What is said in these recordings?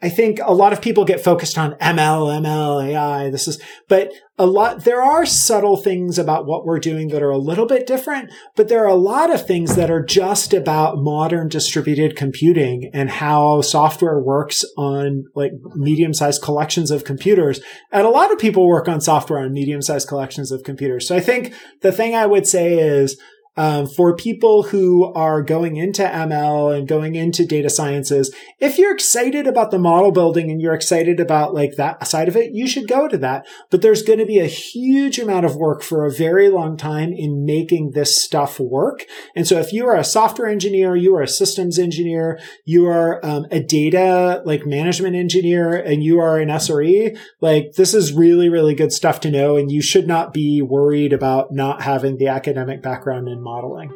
I think a lot of people get focused on ML, ML, AI. This is, but a lot, there are subtle things about what we're doing that are a little bit different, but there are a lot of things that are just about modern distributed computing and how software works on like medium sized collections of computers. And a lot of people work on software on medium sized collections of computers. So I think the thing I would say is, um, for people who are going into ML and going into data sciences, if you're excited about the model building and you're excited about like that side of it, you should go to that. But there's going to be a huge amount of work for a very long time in making this stuff work. And so if you are a software engineer, you are a systems engineer, you are um, a data like management engineer, and you are an SRE, like this is really, really good stuff to know. And you should not be worried about not having the academic background in modeling.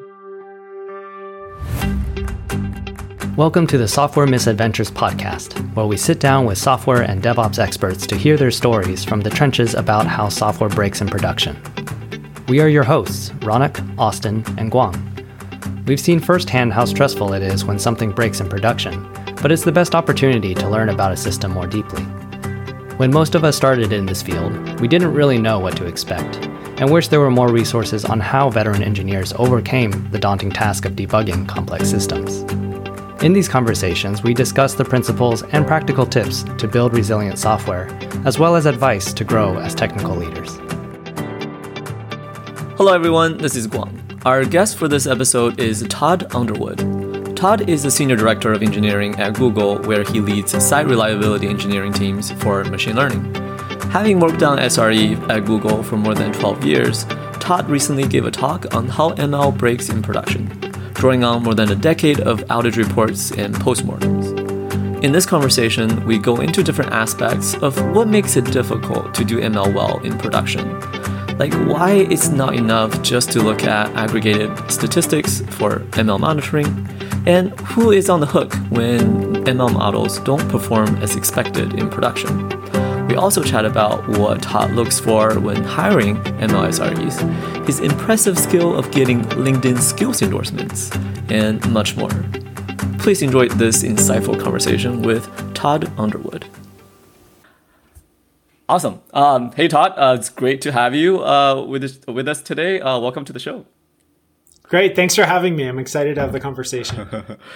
Welcome to the Software Misadventures podcast, where we sit down with software and DevOps experts to hear their stories from the trenches about how software breaks in production. We are your hosts, Ronak, Austin, and Guang. We've seen firsthand how stressful it is when something breaks in production, but it's the best opportunity to learn about a system more deeply. When most of us started in this field, we didn't really know what to expect, and wish there were more resources on how veteran engineers overcame the daunting task of debugging complex systems. In these conversations, we discuss the principles and practical tips to build resilient software, as well as advice to grow as technical leaders. Hello, everyone, this is Guang. Our guest for this episode is Todd Underwood. Todd is the Senior Director of Engineering at Google, where he leads site reliability engineering teams for machine learning. Having worked on SRE at Google for more than 12 years, Todd recently gave a talk on how ML breaks in production, drawing on more than a decade of outage reports and postmortems. In this conversation, we go into different aspects of what makes it difficult to do ML well in production. Like why it's not enough just to look at aggregated statistics for ML monitoring, and who is on the hook when ML models don't perform as expected in production. We also chat about what Todd looks for when hiring MLSREs, his impressive skill of getting LinkedIn skills endorsements, and much more. Please enjoy this insightful conversation with Todd Underwood. Awesome. Um, hey, Todd. Uh, it's great to have you uh, with, us, with us today. Uh, welcome to the show. Great, thanks for having me. I'm excited to have the conversation.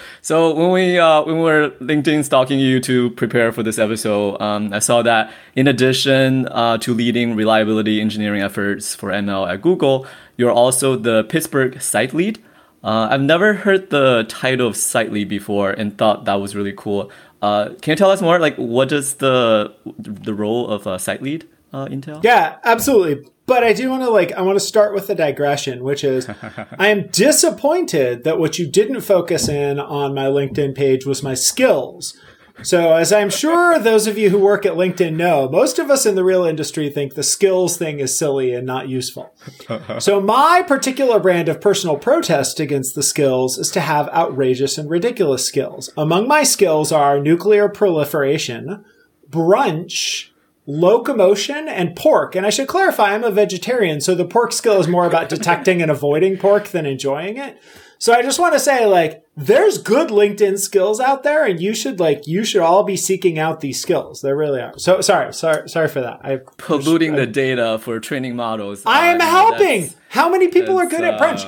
so when we uh, when we were LinkedIn stalking you to prepare for this episode, um, I saw that in addition uh, to leading reliability engineering efforts for ML at Google, you're also the Pittsburgh site lead. Uh, I've never heard the title of site lead before and thought that was really cool. Uh, can you tell us more? Like, what does the the role of a site lead uh, entail? Yeah, absolutely. But I do want to like I want to start with a digression, which is I am disappointed that what you didn't focus in on my LinkedIn page was my skills. So as I'm sure those of you who work at LinkedIn know, most of us in the real industry think the skills thing is silly and not useful. so my particular brand of personal protest against the skills is to have outrageous and ridiculous skills. Among my skills are nuclear proliferation, brunch, locomotion and pork. And I should clarify, I'm a vegetarian, so the pork skill is more about detecting and avoiding pork than enjoying it. So I just want to say, like, there's good LinkedIn skills out there, and you should like you should all be seeking out these skills. There really are. So sorry, sorry, sorry for that. I polluting I, the data for training models. I am uh, helping. How many people are good at French?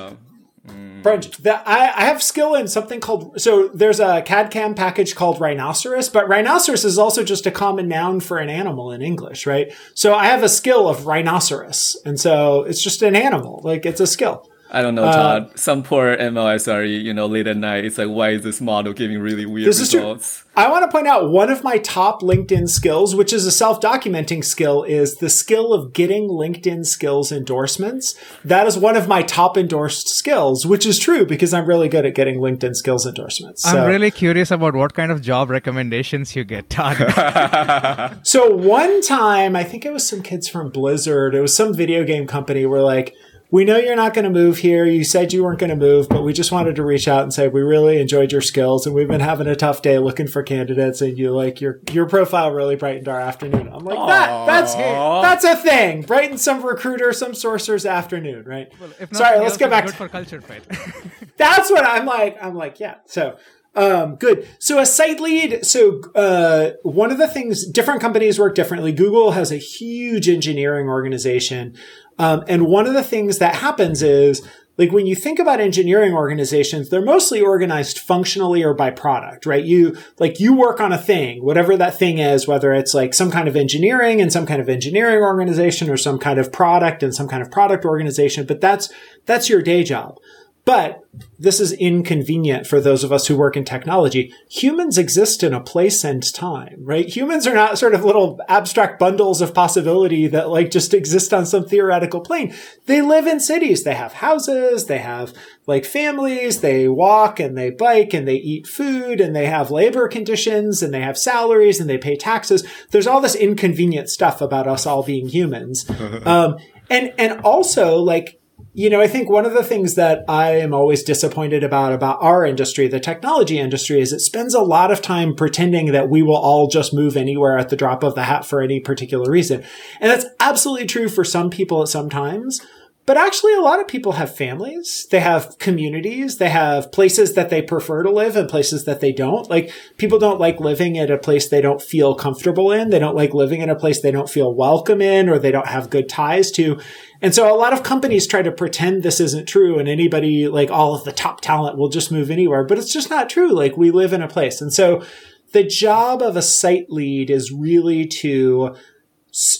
Uh, Brunch. That I, I have skill in something called so there's a CAD CAM package called rhinoceros, but rhinoceros is also just a common noun for an animal in English, right? So I have a skill of rhinoceros, and so it's just an animal, like it's a skill. I don't know, uh, Todd. Uh, Some poor MLSRE, you know, late at night, it's like, why is this model giving really weird this results? Is true. I want to point out one of my top LinkedIn skills, which is a self-documenting skill, is the skill of getting LinkedIn skills endorsements. That is one of my top endorsed skills, which is true because I'm really good at getting LinkedIn skills endorsements. So. I'm really curious about what kind of job recommendations you get, Todd. so one time, I think it was some kids from Blizzard, it was some video game company were like, we know you're not going to move here. You said you weren't going to move, but we just wanted to reach out and say we really enjoyed your skills and we've been having a tough day looking for candidates and you like your your profile really brightened our afternoon. I'm like Aww. that that's that's a thing. Brighten some recruiter, some sorcerer's afternoon, right? Well, Sorry, let's go back to, for culture fit. that's what I'm like. I'm like, yeah. So Um, good. So a site lead. So uh, one of the things different companies work differently. Google has a huge engineering organization, um, and one of the things that happens is like when you think about engineering organizations, they're mostly organized functionally or by product, right? You like you work on a thing, whatever that thing is, whether it's like some kind of engineering and some kind of engineering organization or some kind of product and some kind of product organization, but that's that's your day job. But this is inconvenient for those of us who work in technology. Humans exist in a place and time, right? Humans are not sort of little abstract bundles of possibility that like just exist on some theoretical plane. They live in cities. They have houses. They have like families. They walk and they bike and they eat food and they have labor conditions and they have salaries and they pay taxes. There's all this inconvenient stuff about us all being humans. um, and, and also like, you know, I think one of the things that I am always disappointed about about our industry, the technology industry, is it spends a lot of time pretending that we will all just move anywhere at the drop of the hat for any particular reason. And that's absolutely true for some people at some times. But actually, a lot of people have families. They have communities. They have places that they prefer to live and places that they don't. Like, people don't like living at a place they don't feel comfortable in. They don't like living in a place they don't feel welcome in or they don't have good ties to. And so a lot of companies try to pretend this isn't true and anybody, like all of the top talent will just move anywhere, but it's just not true. Like, we live in a place. And so the job of a site lead is really to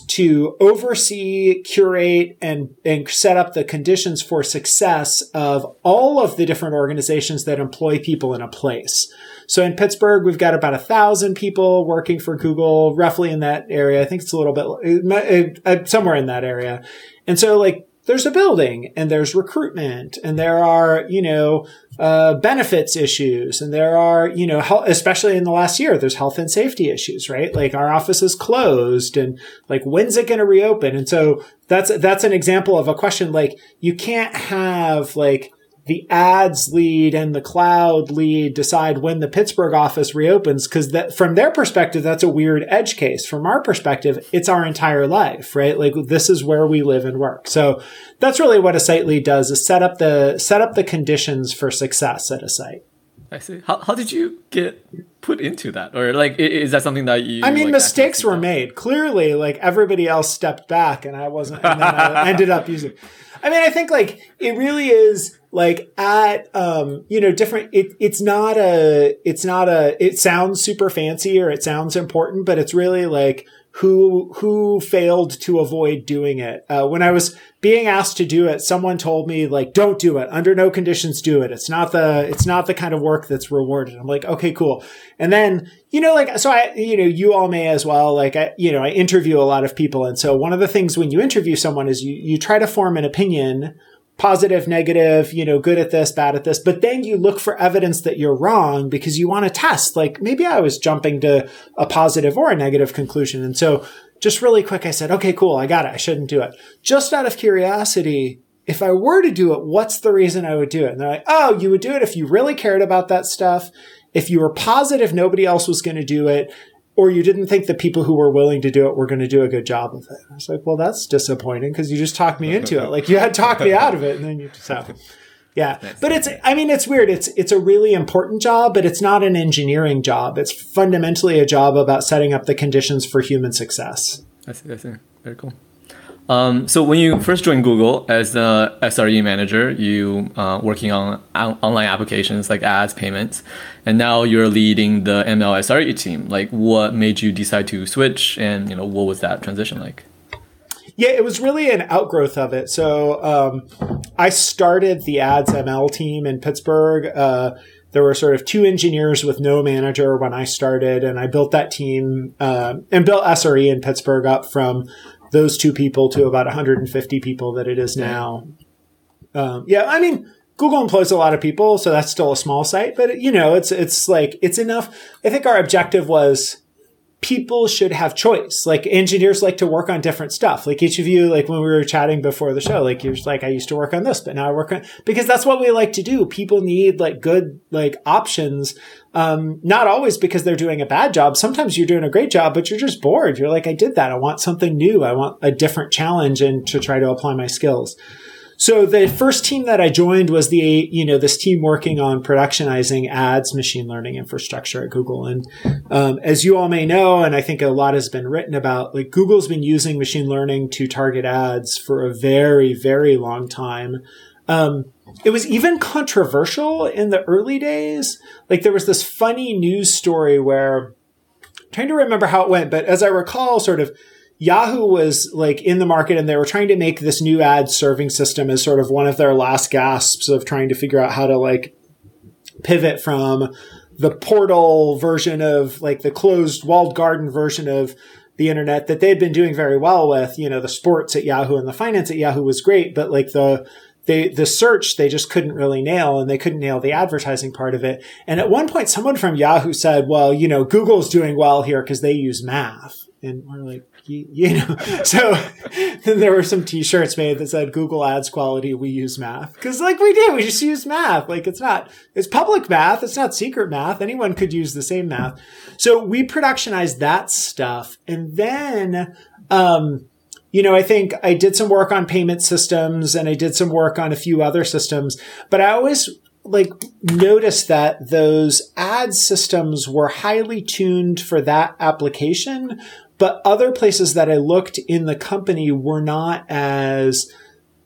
to oversee, curate, and, and set up the conditions for success of all of the different organizations that employ people in a place. So in Pittsburgh, we've got about a thousand people working for Google, roughly in that area. I think it's a little bit uh, somewhere in that area. And so like there's a building and there's recruitment and there are, you know, uh, benefits issues and there are, you know, especially in the last year, there's health and safety issues, right? Like our office is closed and like, when's it going to reopen? And so that's, that's an example of a question like you can't have like, the ads lead and the cloud lead decide when the Pittsburgh office reopens because that from their perspective that's a weird edge case. From our perspective, it's our entire life, right? Like this is where we live and work. So that's really what a site lead does is set up the set up the conditions for success at a site. I see. How, how did you get put into that? Or like, is that something that you? I mean, like, mistakes were made. Clearly, like everybody else stepped back, and I wasn't. And then I ended up using. I mean, I think like it really is like at um you know different it, it's not a it's not a it sounds super fancy or it sounds important but it's really like who who failed to avoid doing it. Uh, when i was being asked to do it someone told me like don't do it. Under no conditions do it. It's not the it's not the kind of work that's rewarded. I'm like okay cool. And then you know like so i you know you all may as well like i you know i interview a lot of people. And so one of the things when you interview someone is you you try to form an opinion positive, negative, you know, good at this, bad at this. But then you look for evidence that you're wrong because you want to test, like maybe I was jumping to a positive or a negative conclusion. And so just really quick, I said, okay, cool. I got it. I shouldn't do it. Just out of curiosity, if I were to do it, what's the reason I would do it? And they're like, oh, you would do it if you really cared about that stuff. If you were positive nobody else was going to do it, or you didn't think the people who were willing to do it were going to do a good job of it. I was like, well, that's disappointing because you just talked me into it. Like you had talked me out of it, and then you so. Yeah, but it's, I mean, it's weird. It's, it's a really important job, but it's not an engineering job. It's fundamentally a job about setting up the conditions for human success. I see, I see. Very cool. Um, so when you first joined Google as the SRE manager, you uh, working on online applications like ads, payments, and now you're leading the ML SRE team. Like, what made you decide to switch, and you know, what was that transition like? Yeah, it was really an outgrowth of it. So um, I started the ads ML team in Pittsburgh. Uh, there were sort of two engineers with no manager when I started, and I built that team uh, and built SRE in Pittsburgh up from those two people to about 150 people that it is now. Um, yeah, I mean, Google employs a lot of people, so that's still a small site, but you know, it's it's like it's enough. I think our objective was people should have choice. Like engineers like to work on different stuff. Like each of you, like when we were chatting before the show, like you're like, I used to work on this, but now I work on, because that's what we like to do. People need like good, like options. Um, not always because they're doing a bad job. Sometimes you're doing a great job, but you're just bored. You're like, I did that. I want something new. I want a different challenge and to try to apply my skills. So the first team that I joined was the, you know, this team working on productionizing ads machine learning infrastructure at Google. And um, as you all may know, and I think a lot has been written about, like Google's been using machine learning to target ads for a very, very long time. Um, it was even controversial in the early days. Like there was this funny news story where, I'm trying to remember how it went, but as I recall, sort of Yahoo was like in the market and they were trying to make this new ad serving system as sort of one of their last gasps of trying to figure out how to like pivot from the portal version of like the closed walled garden version of the internet that they'd been doing very well with, you know, the sports at Yahoo and the finance at Yahoo was great, but like the they the search they just couldn't really nail and they couldn't nail the advertising part of it. And at one point someone from Yahoo said, "Well, you know, Google's doing well here because they use math." And we're like, you, you know, so then there were some t-shirts made that said Google ads quality. We use math. Cause like we did, we just use math. Like it's not, it's public math. It's not secret math. Anyone could use the same math. So we productionized that stuff. And then, um, you know, I think I did some work on payment systems and I did some work on a few other systems, but I always like noticed that those ad systems were highly tuned for that application, but other places that I looked in the company were not as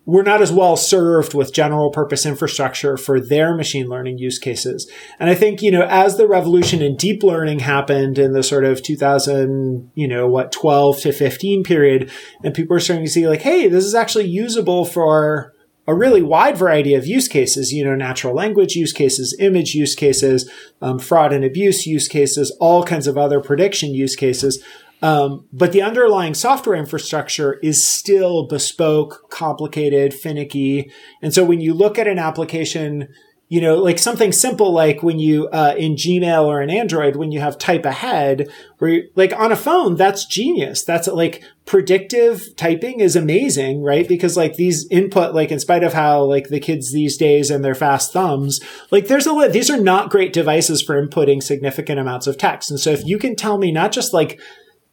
were not as well served with general purpose infrastructure for their machine learning use cases. And I think, you know, as the revolution in deep learning happened in the sort of 2000, you know, what, 12 to 15 period, and people are starting to see like, hey, this is actually usable for a really wide variety of use cases, you know, natural language use cases, image use cases, um, fraud and abuse use cases, all kinds of other prediction use cases. Um, but the underlying software infrastructure is still bespoke, complicated, finicky. And so when you look at an application, you know, like something simple like when you, uh, in Gmail or in Android, when you have type ahead, where you, like on a phone, that's genius. That's like predictive typing is amazing, right? Because like these input, like in spite of how like the kids these days and their fast thumbs, like there's a, lot, these are not great devices for inputting significant amounts of text. And so if you can tell me not just like,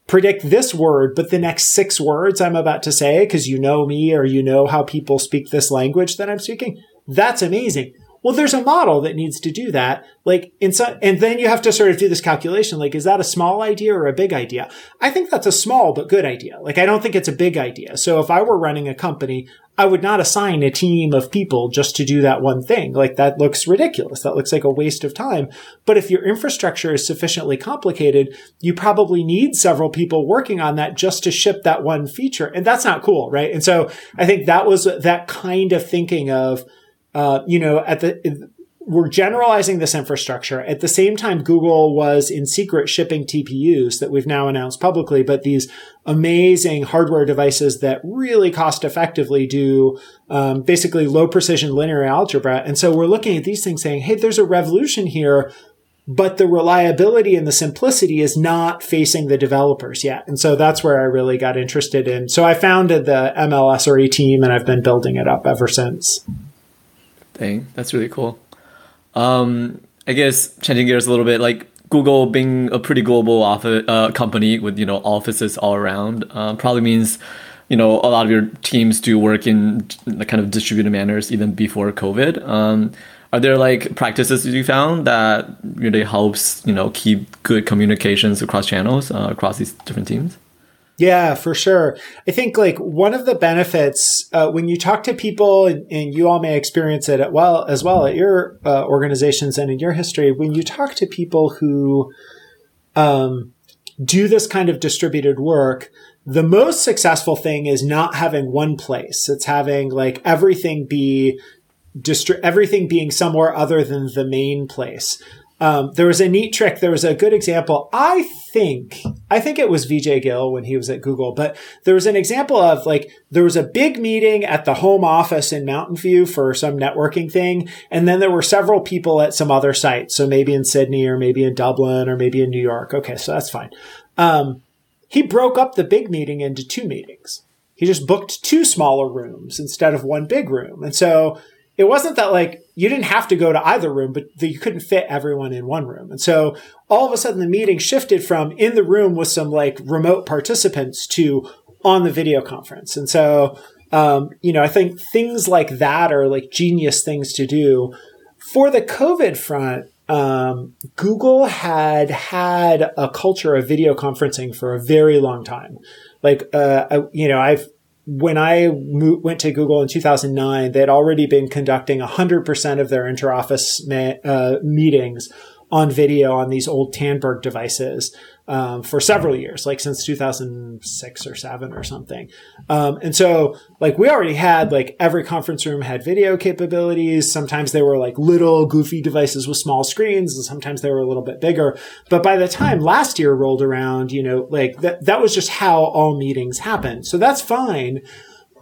predict this word, but the next six words I'm about to say, because you know me or you know how people speak this language that I'm speaking, that's amazing. Well, there's a model that needs to do that. Like inside, and then you have to sort of do this calculation. Like, is that a small idea or a big idea? I think that's a small but good idea. Like, I don't think it's a big idea. So if I were running a company, I would not assign a team of people just to do that one thing. Like that looks ridiculous. That looks like a waste of time. But if your infrastructure is sufficiently complicated, you probably need several people working on that just to ship that one feature. And that's not cool, right? And so I think that was that kind of thinking of, uh, you know, at the, we're generalizing this infrastructure. At the same time, Google was in secret shipping TPUs that we've now announced publicly, but these amazing hardware devices that really cost effectively do um, basically low precision linear algebra. And so we're looking at these things saying, hey, there's a revolution here. But the reliability and the simplicity is not facing the developers yet. And so that's where I really got interested in. So I founded the MLSRE team and I've been building it up ever since thing. That's really cool. Um, I guess changing gears a little bit, like Google being a pretty global office, uh, company with you know offices all around, um, probably means you know a lot of your teams do work in the kind of distributed manners even before COVID. Um, are there like practices you found that really helps you know keep good communications across channels uh, across these different teams? Yeah, for sure. I think like one of the benefits uh, when you talk to people, and, and, you all may experience it at well as well at your uh, organizations and in your history, when you talk to people who um, do this kind of distributed work, the most successful thing is not having one place. It's having like everything be distri- everything being somewhere other than the main place. Um, there was a neat trick. There was a good example. I think, I think it was Vijay Gill when he was at Google, but there was an example of like, there was a big meeting at the home office in Mountain View for some networking thing. And then there were several people at some other sites. So maybe in Sydney or maybe in Dublin or maybe in New York. Okay. So that's fine. Um, he broke up the big meeting into two meetings. He just booked two smaller rooms instead of one big room. And so it wasn't that like you didn't have to go to either room, but you couldn't fit everyone in one room. And so all of a sudden the meeting shifted from in the room with some like remote participants to on the video conference. And so um, you know, I think things like that are like genius things to do. For the COVID front, um, Google had had a culture of video conferencing for a very long time. Like, uh, I, you know, I've when I mo- went to Google in 2009, they had already been conducting 100% of their interoffice ma- uh, meetings on video on these old Tandberg devices um, for several years, like since 2006 or seven or something. Um, and so, like, we already had like every conference room had video capabilities. Sometimes they were like little goofy devices with small screens, and sometimes they were a little bit bigger. But by the time last year rolled around, you know, like that that was just how all meetings happened. So that's fine.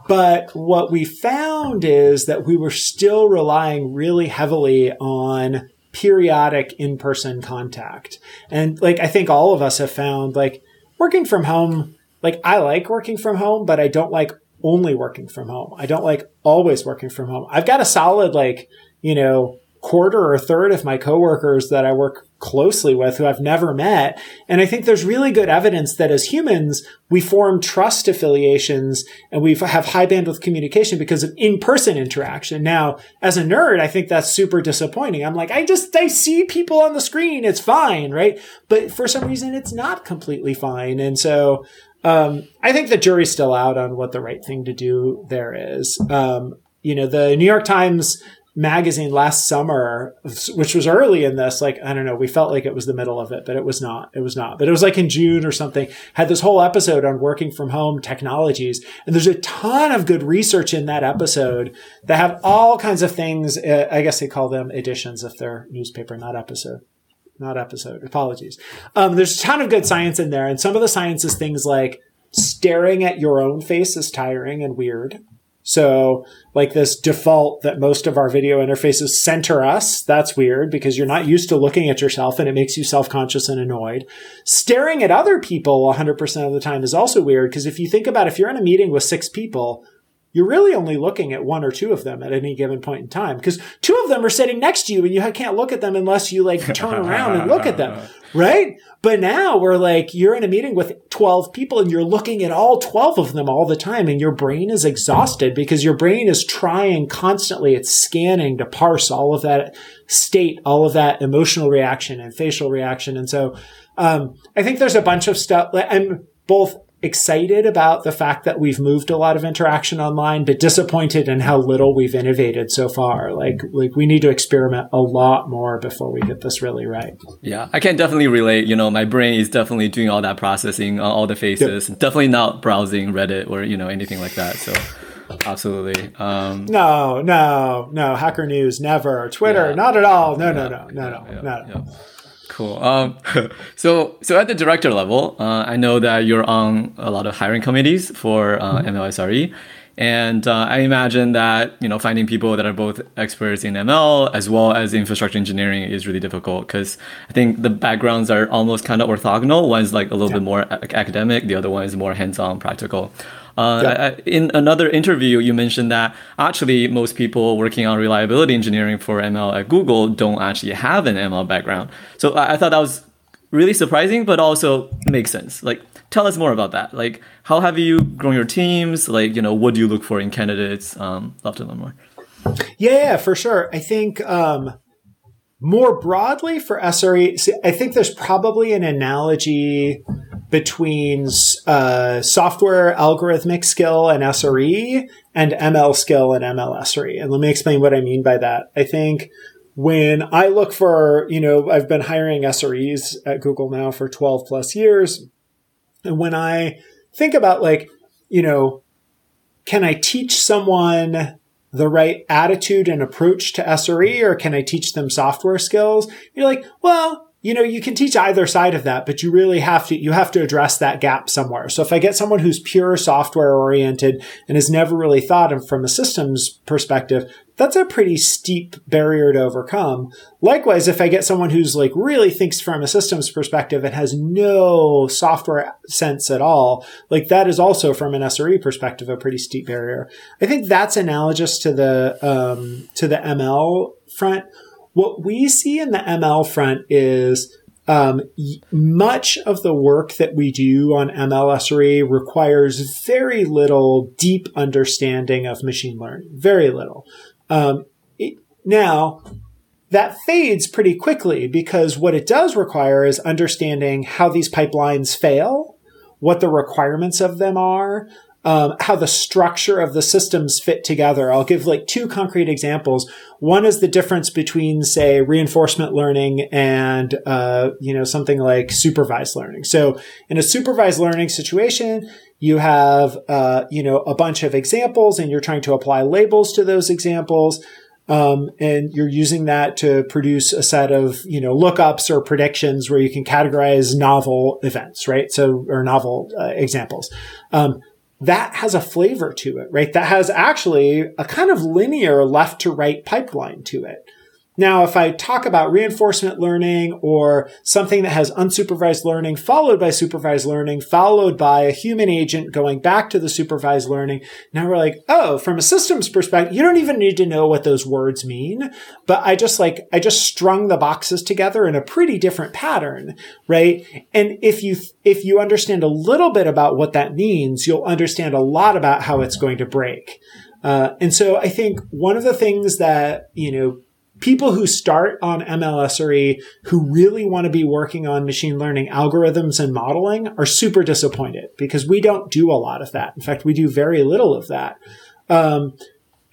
But what we found is that we were still relying really heavily on periodic in-person contact. And like, I think all of us have found like working from home, like I like working from home, but I don't like only working from home. I don't like always working from home. I've got a solid like, you know, quarter or third of my coworkers that I work closely with who I've never met. And I think there's really good evidence that as humans, we form trust affiliations and we have high bandwidth communication because of in-person interaction. Now, as a nerd, I think that's super disappointing. I'm like, I just, I see people on the screen. It's fine. Right. But for some reason, it's not completely fine. And so, um, I think the jury's still out on what the right thing to do there is. Um, you know, the New York Times magazine last summer, which was early in this, like, I don't know, we felt like it was the middle of it, but it was not. It was not. But it was like in June or something, had this whole episode on working from home technologies. And there's a ton of good research in that episode that have all kinds of things. Uh, I guess they call them editions if they're newspaper, not episode. Not episode. Apologies. Um, there's a ton of good science in there. And some of the science is things like staring at your own face is tiring and weird. So like this default that most of our video interfaces center us. That's weird because you're not used to looking at yourself and it makes you self-conscious and annoyed. Staring at other people 100% of the time is also weird because if you think about if you're in a meeting with six people, you're really only looking at one or two of them at any given point in time because two of them are sitting next to you and you can't look at them unless you like turn around and look at them. Right. But now we're like, you're in a meeting with 12 people and you're looking at all 12 of them all the time and your brain is exhausted because your brain is trying constantly. It's scanning to parse all of that state, all of that emotional reaction and facial reaction. And so, um, I think there's a bunch of stuff. I'm both excited about the fact that we've moved a lot of interaction online, but disappointed in how little we've innovated so far. Like, like we need to experiment a lot more before we get this really right. Yeah, I can definitely relate. You know, my brain is definitely doing all that processing on all the faces. Yep. Definitely not browsing Reddit or you know anything like that. So. Absolutely. Um, no, no, no. Hacker News, never. Twitter, yeah. not at all. No, no, no, no, no, no. no. no. Cool. Um, so, so at the director level, uh, I know that you're on a lot of hiring committees for uh, mm-hmm. MLSRE, and uh, I imagine that you know finding people that are both experts in ML as well as infrastructure engineering is really difficult because I think the backgrounds are almost kind of orthogonal. One's like a little yeah. bit more academic, the other one is more hands-on, practical. Uh, yeah. In another interview, you mentioned that actually most people working on reliability engineering for ML at Google don't actually have an ML background. So I, I thought that was really surprising, but also makes sense. Like, tell us more about that. Like, how have you grown your teams? Like, you know, what do you look for in candidates? Um, love to learn more. Yeah, for sure. I think um, more broadly for SRE, I think there's probably an analogy between uh, software algorithmic skill and SRE and ML skill and ML SRE. And let me explain what I mean by that. I think when I look for, you know, I've been hiring SREs at Google now for 12 plus years. And when I think about like, you know, can I teach someone the right attitude and approach to SRE or can I teach them software skills? You're like, well, you know, you can teach either side of that, but you really have to, you have to address that gap somewhere. So if I get someone who's pure software oriented and has never really thought of from a systems perspective, that's a pretty steep barrier to overcome. Likewise, if I get someone who's like really thinks from a systems perspective and has no software sense at all, like that is also from an SRE perspective, a pretty steep barrier. I think that's analogous to the, um, to the ML front what we see in the ML front is um, much of the work that we do on MLSRE requires very little deep understanding of machine learning. Very little. Um, it, now, that fades pretty quickly because what it does require is understanding how these pipelines fail, what the requirements of them are, um, how the structure of the systems fit together. I'll give like two concrete examples. One is the difference between, say, reinforcement learning and, uh, you know, something like supervised learning. So in a supervised learning situation, you have, uh, you know, a bunch of examples and you're trying to apply labels to those examples. Um, and you're using that to produce a set of you know lookups or predictions where you can categorize novel events, right? So or novel uh, examples. Um, that has a flavor to it, right? That has actually a kind of linear left to right pipeline to it. Now, if I talk about reinforcement learning or something that has unsupervised learning followed by supervised learning, followed by a human agent going back to the supervised learning, now we're like, oh, from a systems perspective, you don't even need to know what those words mean. But I just like, I just strung the boxes together in a pretty different pattern, right? And if you, if you understand a little bit about what that means, you'll understand a lot about how it's going to break. Uh, and so I think one of the things that, you know, people who start on MLSRE who really want to be working on machine learning algorithms and modeling are super disappointed because we don't do a lot of that. In fact, we do very little of that. Um,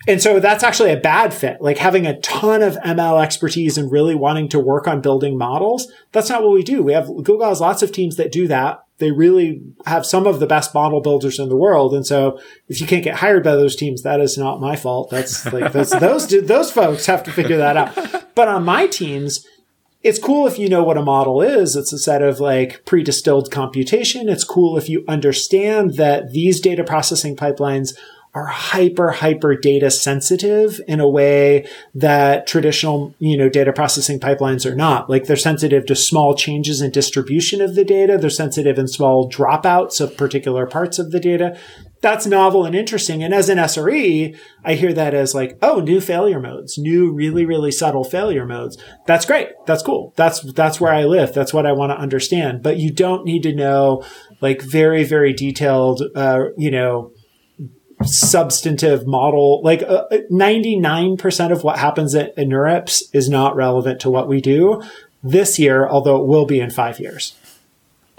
and so that's actually a bad fit. Like having a ton of ML expertise and really wanting to work on building models. That's not what we do. We have Google has lots of teams that do that they really have some of the best model builders in the world. And so if you can't get hired by those teams, that is not my fault. That's like, that's, those, those folks have to figure that out. But on my teams, it's cool if you know what a model is. It's a set of like pre-distilled computation. It's cool if you understand that these data processing pipelines are hyper, hyper data sensitive in a way that traditional, you know, data processing pipelines are not. Like they're sensitive to small changes in distribution of the data. They're sensitive in small dropouts of particular parts of the data. That's novel and interesting. And as an SRE, I hear that as like, oh, new failure modes, new really, really subtle failure modes. That's great. That's cool. That's, that's where I live. That's what I want to understand. But you don't need to know like very, very detailed, uh, you know, substantive model. Like uh, 99% of what happens at, at NeurIPS is not relevant to what we do this year, although it will be in five years.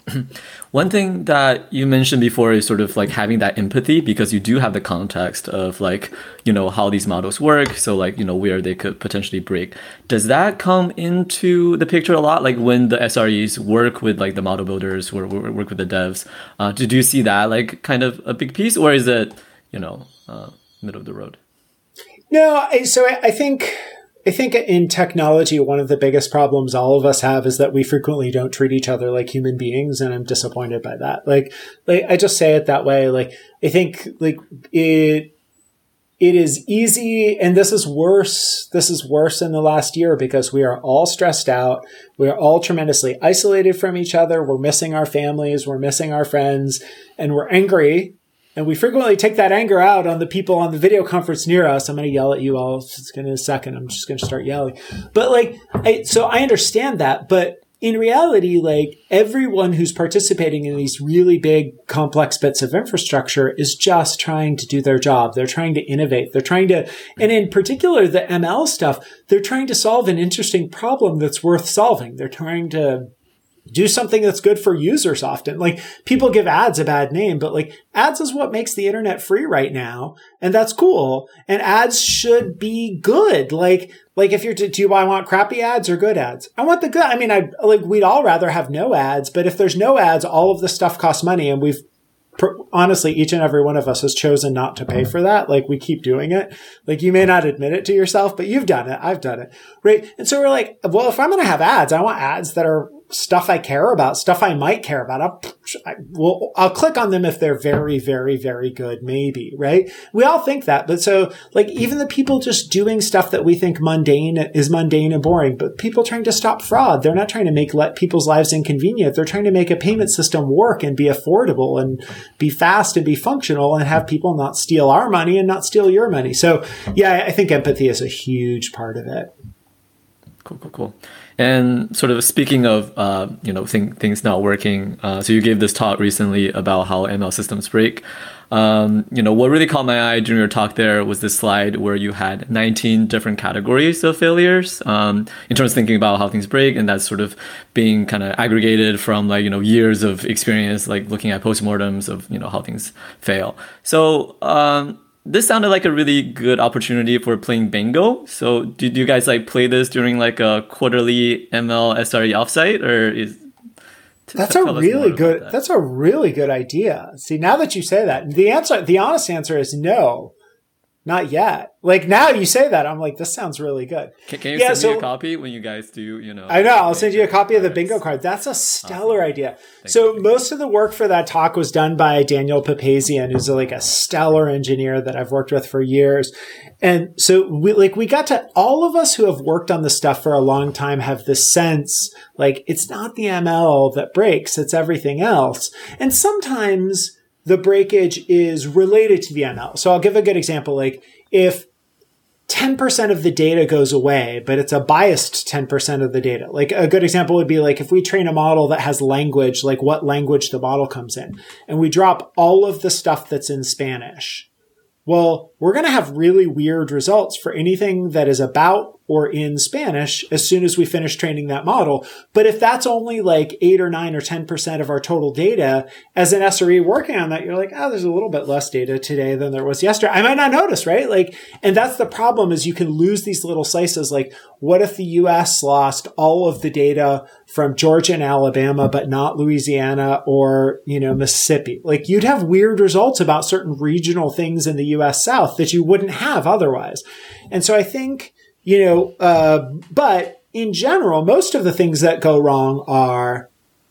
One thing that you mentioned before is sort of like having that empathy because you do have the context of like, you know, how these models work. So like, you know, where they could potentially break. Does that come into the picture a lot? Like when the SREs work with like the model builders or work with the devs, uh, did you see that like kind of a big piece or is it, you know, uh, middle of the road? No, so I think I think in technology, one of the biggest problems all of us have is that we frequently don't treat each other like human beings, and I'm disappointed by that. Like, like I just say it that way. Like, I think like it. It is easy, and this is worse. This is worse in the last year because we are all stressed out. We are all tremendously isolated from each other. We're missing our families. We're missing our friends, and we're angry and we frequently take that anger out on the people on the video conference near us. I'm going to yell at you all in a second. I'm just going to start yelling. But like, I, so I understand that, but in reality, like everyone who's participating in these really big, complex bits of infrastructure is just trying to do their job. They're trying to innovate. They're trying to, and in particular, the ML stuff, they're trying to solve an interesting problem that's worth solving. They're trying to do something that's good for users often. Like people give ads a bad name, but like ads is what makes the internet free right now. And that's cool. And ads should be good. Like, like if you're, to do I want crappy ads or good ads? I want the good. I mean, I like, we'd all rather have no ads, but if there's no ads, all of the stuff costs money and we've, honestly, each and every one of us has chosen not to pay for that. Like we keep doing it. Like you may not admit it to yourself, but you've done it. I've done it. Right. And so we're like, well, if I'm going to have ads, I want ads that are stuff I care about, stuff I might care about. I'll, I, will, I'll click on them if they're very, very, very good, maybe, right? We all think that. But so, like, even the people just doing stuff that we think mundane is mundane and boring, but people trying to stop fraud, they're not trying to make let people's lives inconvenient. They're trying to make a payment system work and be affordable and be fast and be functional and have people not steal our money and not steal your money. So, yeah, I think empathy is a huge part of it. Cool, cool, cool. And sort of speaking of, uh, you know, things not working, uh, so you gave this talk recently about how ML systems break. Um, you know, what really caught my eye during your talk there was this slide where you had 19 different categories of failures um, in terms of thinking about how things break, and that's sort of being kind of aggregated from like you know years of experience, like looking at postmortems of you know how things fail. So. Um, this sounded like a really good opportunity for playing bingo. So, did you guys like play this during like a quarterly ML SRE offsite, or is that's a really good that. that's a really good idea. See, now that you say that, the answer the honest answer is no. Not yet. Like now you say that, I'm like, this sounds really good. Can, can you yeah, send so, me a copy when you guys do, you know? I know. I'll send you a copy of the bingo card. That's a stellar awesome. idea. Thank so you. most of the work for that talk was done by Daniel Papasian, who's like a stellar engineer that I've worked with for years. And so we like we got to all of us who have worked on this stuff for a long time have this sense like it's not the ML that breaks, it's everything else. And sometimes the breakage is related to the ML. So I'll give a good example. Like if 10% of the data goes away, but it's a biased 10% of the data. Like a good example would be like if we train a model that has language, like what language the model comes in, and we drop all of the stuff that's in Spanish. Well, we're going to have really weird results for anything that is about or in Spanish as soon as we finish training that model. But if that's only like eight or nine or 10% of our total data as an SRE working on that, you're like, oh, there's a little bit less data today than there was yesterday. I might not notice, right? Like, and that's the problem is you can lose these little slices. Like, what if the US lost all of the data from Georgia and Alabama, but not Louisiana or, you know, Mississippi? Like, you'd have weird results about certain regional things in the US South that you wouldn't have otherwise. And so I think, you know, uh, but in general, most of the things that go wrong are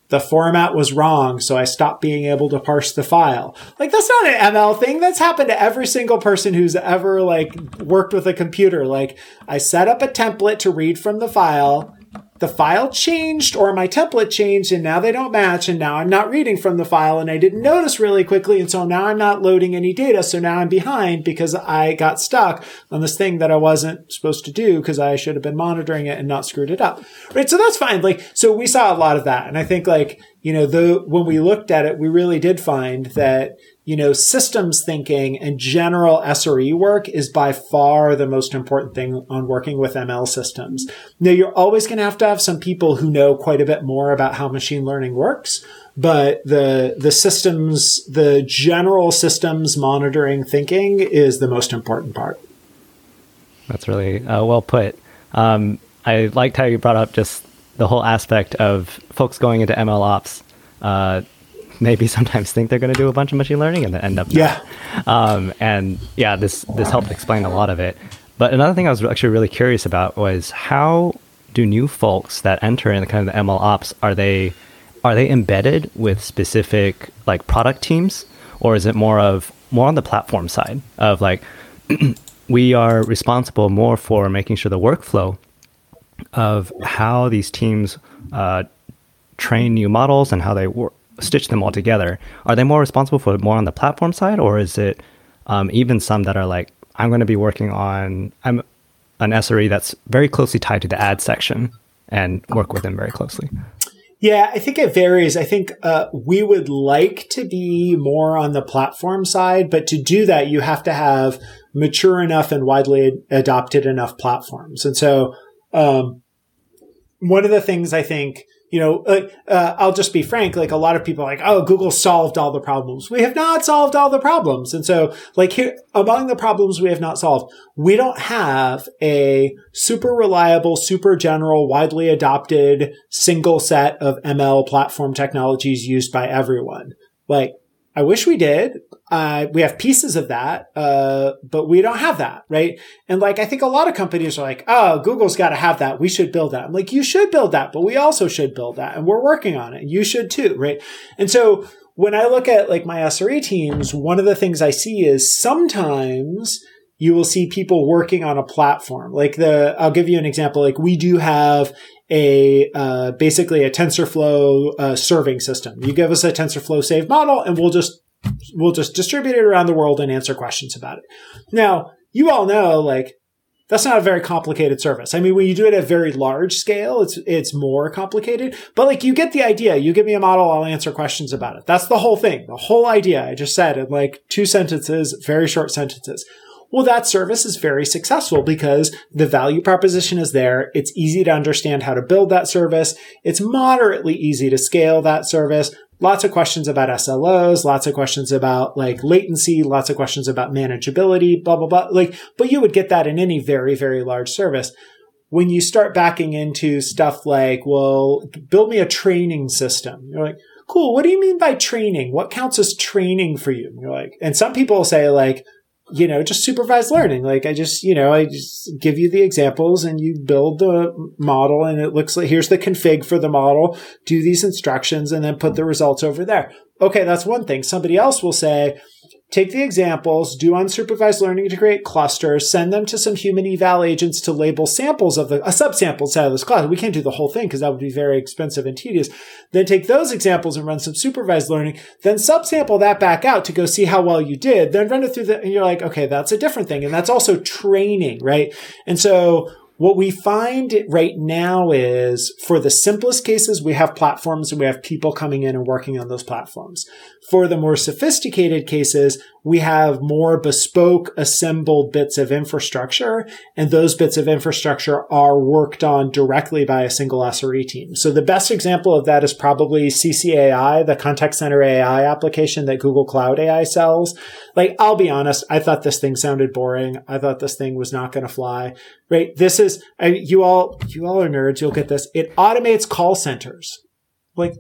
the format was wrong, so I stopped being able to parse the file. Like that's not an ML thing. That's happened to every single person who's ever like worked with a computer. Like I set up a template to read from the file the file changed or my template changed and now they don't match and now I'm not reading from the file and I didn't notice really quickly and so now I'm not loading any data so now I'm behind because I got stuck on this thing that I wasn't supposed to do because I should have been monitoring it and not screwed it up. Right? So that's fine. Like so we saw a lot of that and I think like you know when we looked at it we really did find that you know, systems thinking and general SRE work is by far the most important thing on working with ML systems. Now, you're always going to have to have some people who know quite a bit more about how machine learning works, but the, the systems, the general systems monitoring thinking is the most important part. That's really uh, well put. Um, I liked how you brought up just the whole aspect of folks going into ML ops. Uh, maybe sometimes think they're going to do a bunch of machine learning and then end up yeah. Um, and yeah, this this helped explain a lot of it. But another thing I was actually really curious about was how do new folks that enter in the kind of the ML ops are they are they embedded with specific like product teams or is it more of more on the platform side of like we are responsible more for making sure the workflow of how these teams uh, train new models and how they work stitch them all together, are they more responsible for more on the platform side, or is it um, even some that are like, I'm going to be working on I'm an SRE that's very closely tied to the ad section and work with them very closely? Yeah, I think it varies. I think uh, we would like to be more on the platform side, but to do that, you have to have mature enough and widely adopted enough platforms. And so, um, one of the things I think you know, uh, uh, I'll just be frank. Like a lot of people like, oh, Google solved all the problems. We have not solved all the problems. And so like here, among the problems we have not solved, we don't have a super reliable, super general, widely adopted single set of ML platform technologies used by everyone. Like I wish we did. Uh, we have pieces of that, uh, but we don't have that, right? And like, I think a lot of companies are like, oh, Google's got to have that. We should build that. I'm like, you should build that, but we also should build that. And we're working on it. You should too, right? And so when I look at like my SRE teams, one of the things I see is sometimes you will see people working on a platform. Like the, I'll give you an example. Like we do have a uh, basically a TensorFlow uh, serving system. You give us a TensorFlow save model, and we'll just we'll just distribute it around the world and answer questions about it. Now, you all know, like That's not a very complicated service. I mean, when you do it at very large scale, it's, it's more complicated, but like you get the idea. You give me a model, I'll answer questions about it. That's the whole thing. The whole idea I just said in like two sentences, very short sentences. Well, that service is very successful because the value proposition is there. It's easy to understand how to build that service. It's moderately easy to scale that service lots of questions about SLOs, lots of questions about like latency, lots of questions about manageability, blah, blah, blah. Like, but you would get that in any very, very large service. When you start backing into stuff like, well, build me a training system, you're like, cool. What do you mean by training? What counts as training for you? You're like, and some people say like, you know, just supervised learning. Like I just, you know, I just give you the examples and you build the model and it looks like here's the config for the model, do these instructions and then put the results over there. Okay. That's one thing. Somebody else will say, take the examples, do unsupervised learning to create clusters, send them to some human eval agents to label samples of the, a subsample set of this class. We can't do the whole thing because that would be very expensive and tedious. Then take those examples and run some supervised learning, then subsample that back out to go see how well you did, then run it through the, and you're like, okay, that's a different thing. And that's also training, right? And so what we find right now is for the simplest cases, we have platforms and we have people coming in and working on those platforms. For the more sophisticated cases, we have more bespoke assembled bits of infrastructure and those bits of infrastructure are worked on directly by a single SRE team. So the best example of that is probably CCAI, the contact center AI application that Google Cloud AI sells. Like, I'll be honest, I thought this thing sounded boring. I thought this thing was not going to fly, right? This is, I, you all, you all are nerds. You'll get this. It automates call centers. Like,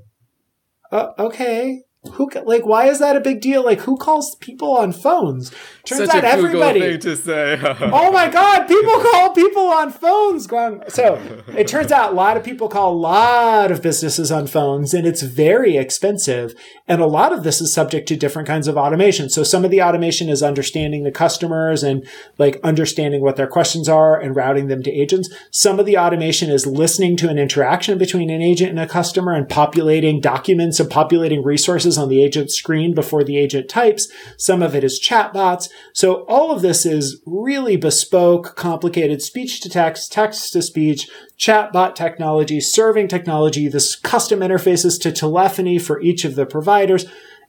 uh, okay who like why is that a big deal? Like who calls people on phones? Turns Such out everybody to say. oh my god people call people on phones going so it turns out a lot of people call a lot of businesses on phones and it's very expensive and a lot of this is subject to different kinds of automation. So some of the automation is understanding the customers and like understanding what their questions are and routing them to agents. Some of the automation is listening to an interaction between an agent and a customer and populating documents and populating resources on the agent screen before the agent types some of it is chatbots so all of this is really bespoke, complicated speech to text, text to speech, chatbot technology, serving technology, this custom interfaces to telephony for each of the providers.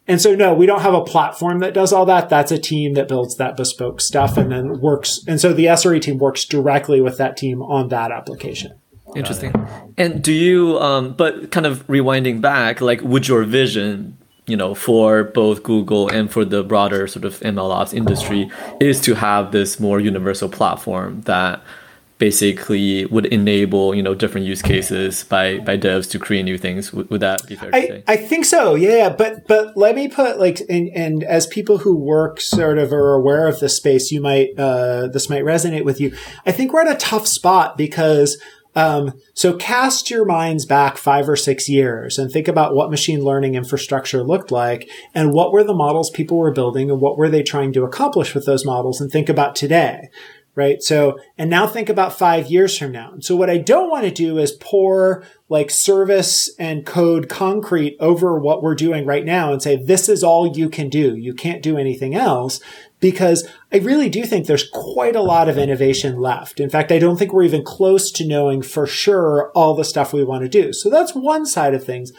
And so, no, we don't have a platform that does all that. That's a team that builds that bespoke stuff and then works. And so the SRE team works directly with that team on that application. Interesting. And do you, um, but kind of rewinding back, like, would your vision you know, for both Google and for the broader sort of MLOps industry is to have this more universal platform that basically would enable you know different use cases by by devs to create new things. Would, would that be fair to say? I think so. Yeah. But but let me put like and, and as people who work sort of are aware of this space you might uh this might resonate with you. I think we're at a tough spot because um, so cast your minds back five or six years and think about what machine learning infrastructure looked like and what were the models people were building and what were they trying to accomplish with those models and think about today. Right. So, and now think about five years from now. So what I don't want to do is pour like service and code concrete over what we're doing right now and say, this is all you can do. You can't do anything else because I really do think there's quite a lot of innovation left. In fact, I don't think we're even close to knowing for sure all the stuff we want to do. So that's one side of things.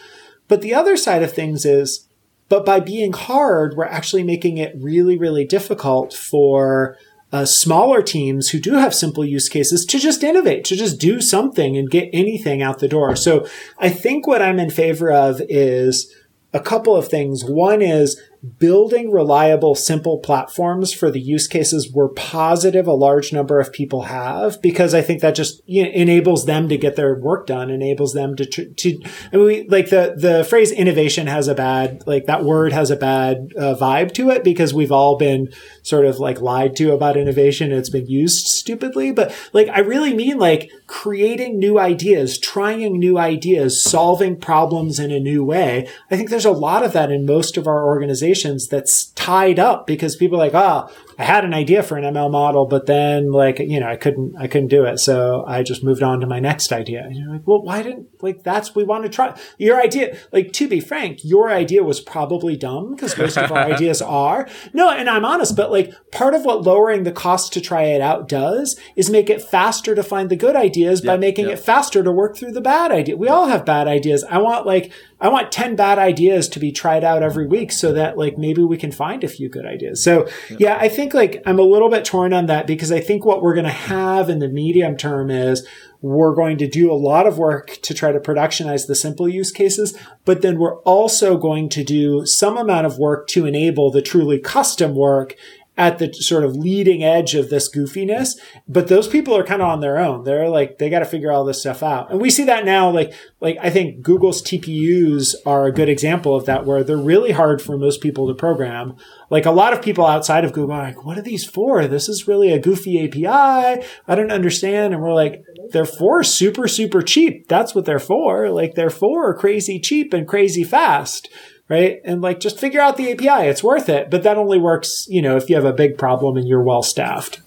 But the other side of things is, but by being hard, we're actually making it really, really difficult for uh, smaller teams who do have simple use cases to just innovate, to just do something and get anything out the door. So I think what I'm in favor of is a couple of things. One is building reliable, simple platforms for the use cases we're positive a large number of people have, because I think that just you know, enables them to get their work done, enables them to, to, I mean, we, like the, the phrase innovation has a bad, like that word has a bad uh, vibe to it because we've all been sort of like lied to about innovation. It's been used stupidly, but like I really mean like creating new ideas, trying new ideas, solving problems in a new way. I think there's a lot of that in most of our organizations that's tied up because people are like, oh, I had an idea for an ML model, but then like, you know, I couldn't, I couldn't do it. So I just moved on to my next idea. And you're like, well, why didn't, like, that's, we want to try your idea. Like, to be frank, your idea was probably dumb because most of our ideas are. No, and I'm honest, but like part of what lowering the cost to try it out does is make it faster to find the good ideas by making it faster to work through the bad idea. We all have bad ideas. I want like, I want 10 bad ideas to be tried out every mm-hmm. week so that like maybe we can find a few good ideas. So yeah, I think like I'm a little bit torn on that because I think what we're going to mm-hmm. have in the medium term is we're going to do a lot of work to try to productionize the simple use cases, but then we're also going to do some amount of work to enable the truly custom work at the sort of leading edge of this goofiness. But those people are kind of on their own. They're like, they got to figure all this stuff out. And we see that now, like, like I think Google's TPUs are a good example of that, where they're really hard for most people to program. Like a lot of people outside of Google are like, what are these for? This is really a goofy API. I don't understand. And we're like, they're for super, super cheap. That's what they're for. Like they're for crazy cheap and crazy fast right? And like just figure out the API. It's worth it. But that only works, you know, if you have a big problem and you're well staffed.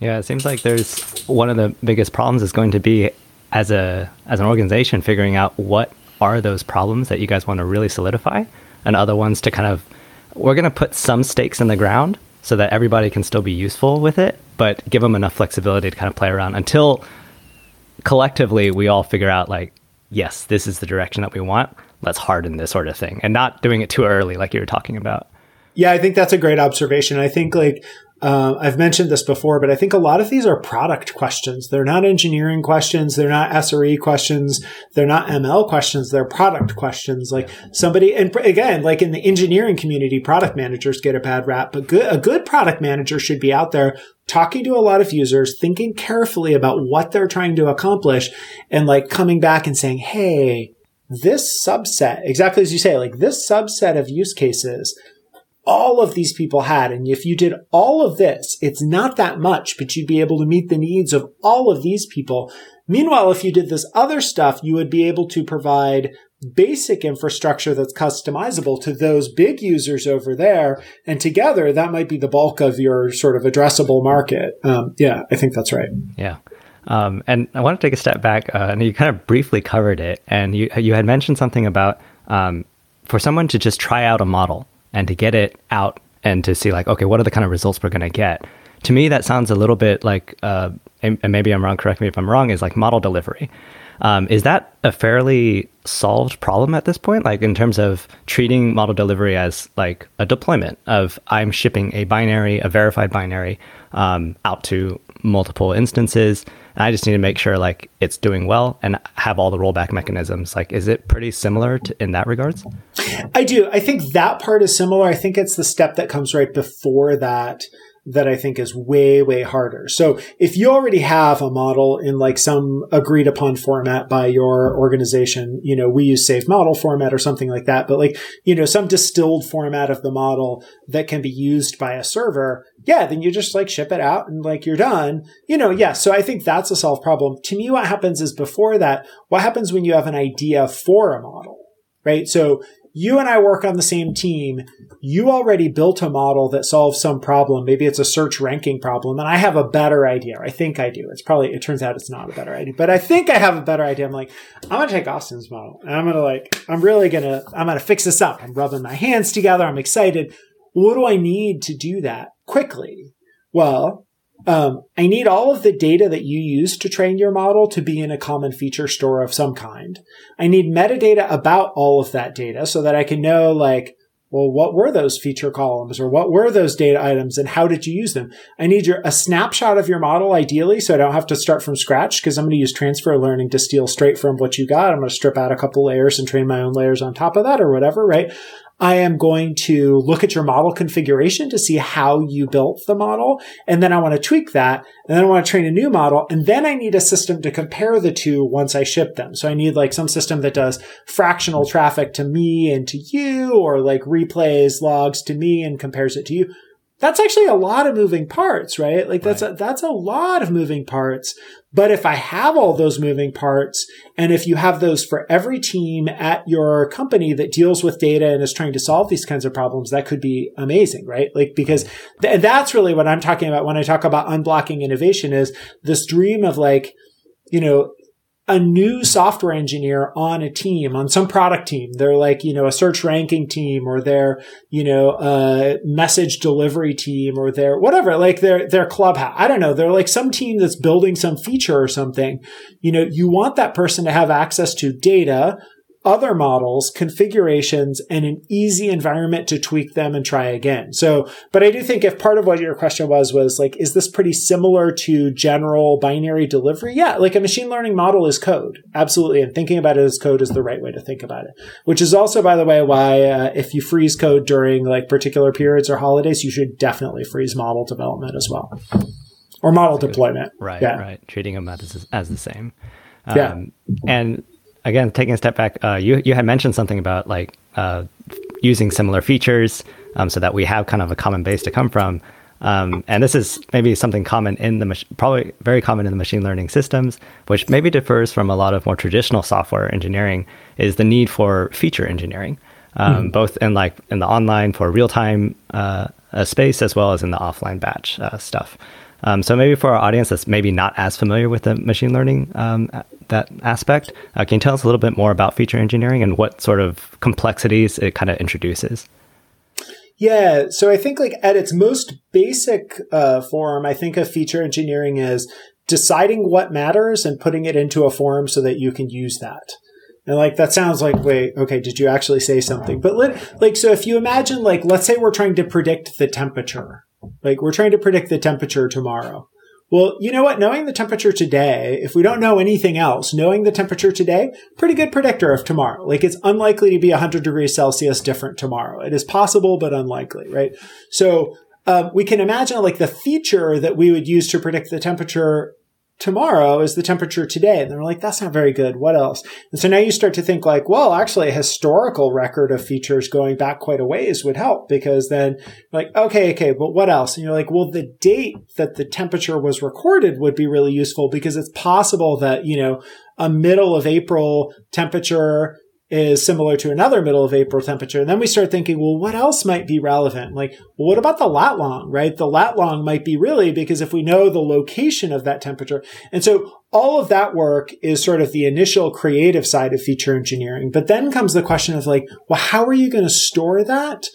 Yeah, it seems like there's one of the biggest problems is going to be as a as an organization figuring out what are those problems that you guys want to really solidify and other ones to kind of we're going to put some stakes in the ground so that everybody can still be useful with it, but give them enough flexibility to kind of play around until collectively we all figure out like yes, this is the direction that we want let's harden this sort of thing. And not doing it too early like you were talking about. Yeah i think that's a great observation. I think like uh, I've mentioned this before, but I think a lot of these are product questions. They're not engineering questions. They're not SRE questions. They're not ML questions. They're product questions. Like somebody, and again, like in the engineering community, product managers get a bad rap, but good, a good product manager should be out there talking to a lot of users, thinking carefully about what they're trying to accomplish and like coming back and saying, Hey, this subset, exactly as you say, like this subset of use cases, all of these people had. And if you did all of this, it's not that much, but you'd be able to meet the needs of all of these people. Meanwhile, if you did this other stuff, you would be able to provide basic infrastructure that's customizable to those big users over there. And together, that might be the bulk of your sort of addressable market. Um, yeah, I think that's right. Yeah. Um, and I want to take a step back, uh, and you kind of briefly covered it, and you you had mentioned something about um, for someone to just try out a model and to get it out and to see like, okay, what are the kind of results we're going to get? To me, that sounds a little bit like, uh, and, and, maybe I'm wrong. Correct me if I'm wrong. Is like model delivery. Um, is that a fairly solved problem at this point? Like in terms of treating model delivery as like a deployment of I'm shipping a binary, a verified binary, um, out to multiple instances. And I just need to make sure like it's doing well and have all the rollback mechanisms. Like, is it pretty similar to, in that regards? I do. I think that part is similar. I think it's the step that comes right before that that I think is way, way harder. So if you already have a model in like some agreed upon format by your organization, you know, we use SavedModel format or something like that, but like, you know, some distilled format of the model that can be used by a server, yeah, then you just like ship it out and like you're done. You know, yeah. So I think that's a solved problem. To me, what happens is before that, what happens when you have an idea for a model? Right. So you and I work on the same team. You already built a model that solves some problem. Maybe it's a search ranking problem and I have a better idea. I think I do. It's probably, it turns out it's not a better idea, but I think I have a better idea. I'm like, I'm going to take Austin's model and I'm going to like, I'm really going to, I'm going to fix this up. I'm rubbing my hands together. I'm excited. What do I need to do that quickly? Well, um, I need all of the data that you use to train your model to be in a common feature store of some kind. I need metadata about all of that data so that I can know like, well, what were those feature columns or what were those data items and how did you use them? I need your, a snapshot of your model ideally so I don't have to start from scratch because I'm going to use transfer learning to steal straight from what you got. I'm going to strip out a couple layers and train my own layers on top of that or whatever, right? I am going to look at your model configuration to see how you built the model. And then I want to tweak that. And then I want to train a new model. And then I need a system to compare the two once I ship them. So I need like some system that does fractional traffic to me and to you, or like replays logs to me and compares it to you. That's actually a lot of moving parts, right? Like that's right. a, that's a lot of moving parts. But if I have all those moving parts and if you have those for every team at your company that deals with data and is trying to solve these kinds of problems, that could be amazing, right? Like, because th- that's really what I'm talking about when I talk about unblocking innovation is this dream of like, you know, a new software engineer on a team, on some product team. They're like, you know, a search ranking team or they're, you know, a message delivery team or they're whatever, like their, their clubhouse. I don't know. They're like some team that's building some feature or something. You know, you want that person to have access to data other models, configurations, and an easy environment to tweak them and try again. So, but I do think if part of what your question was, was like, is this pretty similar to general binary delivery? Yeah, like a machine learning model is code. Absolutely. And thinking about it as code is the right way to think about it, which is also, by the way, why uh, if you freeze code during like particular periods or holidays, you should definitely freeze model development as well or model deployment. Right. Yeah. Right. Treating them as, as the same. Um, yeah. And again, taking a step back, uh, you you had mentioned something about like uh, using similar features um, so that we have kind of a common base to come from. Um, and this is maybe something common in the mach- probably very common in the machine learning systems, which maybe differs from a lot of more traditional software engineering. Is the need for feature engineering, um, mm-hmm. both in like in the online for real time uh, uh, space as well as in the offline batch uh, stuff. Um, so maybe for our audience that's maybe not as familiar with the machine learning um, that aspect, uh, can you tell us a little bit more about feature engineering and what sort of complexities it kind of introduces? Yeah, so I think like at its most basic uh, form, I think of feature engineering as deciding what matters and putting it into a form so that you can use that. And like that sounds like wait, okay, did you actually say something? But let, like so if you imagine like let's say we're trying to predict the temperature like we're trying to predict the temperature tomorrow. Well, you know what? Knowing the temperature today, if we don't know anything else, knowing the temperature today, pretty good predictor of tomorrow. Like it's unlikely to be 100 degrees Celsius different tomorrow. It is possible, but unlikely, right? So um, we can imagine like the feature that we would use to predict the temperature tomorrow is the temperature today. And they're like, that's not very good. What else? And so now you start to think like, well, actually a historical record of features going back quite a ways would help because then like, okay, okay, but what else? And you're like, well, the date that the temperature was recorded would be really useful because it's possible that, you know, a middle of April temperature is similar to another middle of April temperature. And then we start thinking, well, what else might be relevant? Like, well, what about the lat long, right? The lat long might be really because if we know the location of that temperature. And so all of that work is sort of the initial creative side of feature engineering. But then comes the question of like, well, how are you going to store that?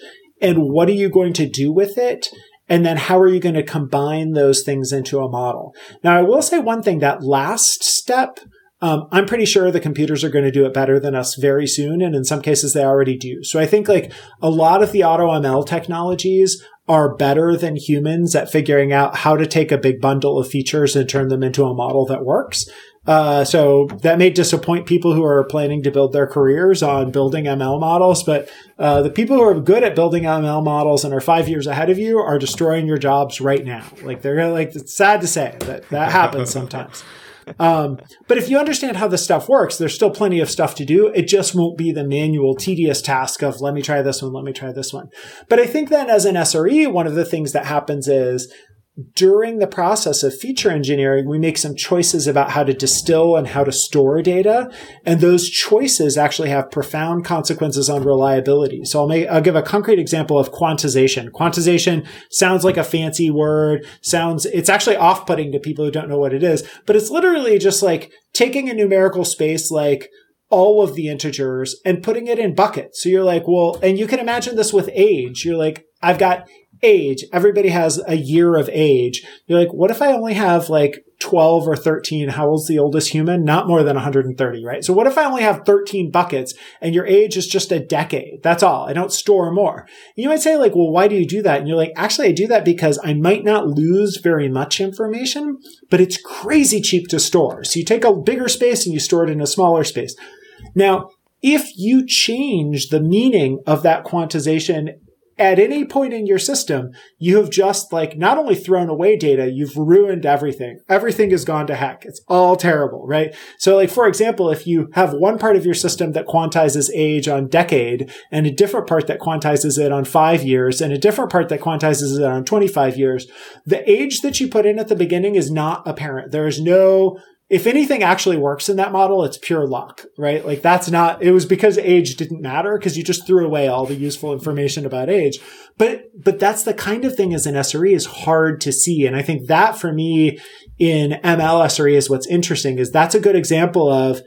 And what are you going to do with it? And then how are you going to combine those things into a model? Now, I will say one thing that last step um, I'm pretty sure the computers are going to do it better than us very soon. And in some cases, they already do. So I think like a lot of the auto ML technologies are better than humans at figuring out how to take a big bundle of features and turn them into a model that works. Uh, so that may disappoint people who are planning to build their careers on building ML models, but uh, the people who are good at building ML models and are five years ahead of you are destroying your jobs right now. Like they're like it's sad to say that that happens sometimes. Um, but if you understand how this stuff works, there's still plenty of stuff to do. It just won't be the manual, tedious task of let me try this one, let me try this one. But I think that as an SRE, one of the things that happens is during the process of feature engineering, we make some choices about how to distill and how to store data. And those choices actually have profound consequences on reliability. So I'll make, I'll give a concrete example of quantization. Quantization sounds like a fancy word, sounds, it's actually off-putting to people who don't know what it is, but it's literally just like taking a numerical space like all of the integers and putting it in buckets. So you're like, well, and you can imagine this with age. You're like, I've got age. Everybody has a year of age. You're like, what if I only have like 12 or 13? How old's the oldest human? Not more than 130, right? So what if I only have 13 buckets and your age is just a decade? That's all. I don't store more. You might say like, well, why do you do that? And you're like, actually, I do that because I might not lose very much information, but it's crazy cheap to store. So you take a bigger space and you store it in a smaller space. Now, if you change the meaning of that quantization at any point in your system, you have just like not only thrown away data, you've ruined everything. Everything has gone to heck. It's all terrible, right? So like, for example, if you have one part of your system that quantizes age on decade and a different part that quantizes it on five years and a different part that quantizes it on 25 years, the age that you put in at the beginning is not apparent. There is no if anything actually works in that model, it's pure luck, right? Like that's not, it was because age didn't matter because you just threw away all the useful information about age. But, but that's the kind of thing as an SRE is hard to see. And I think that for me in ML SRE is what's interesting is that's a good example of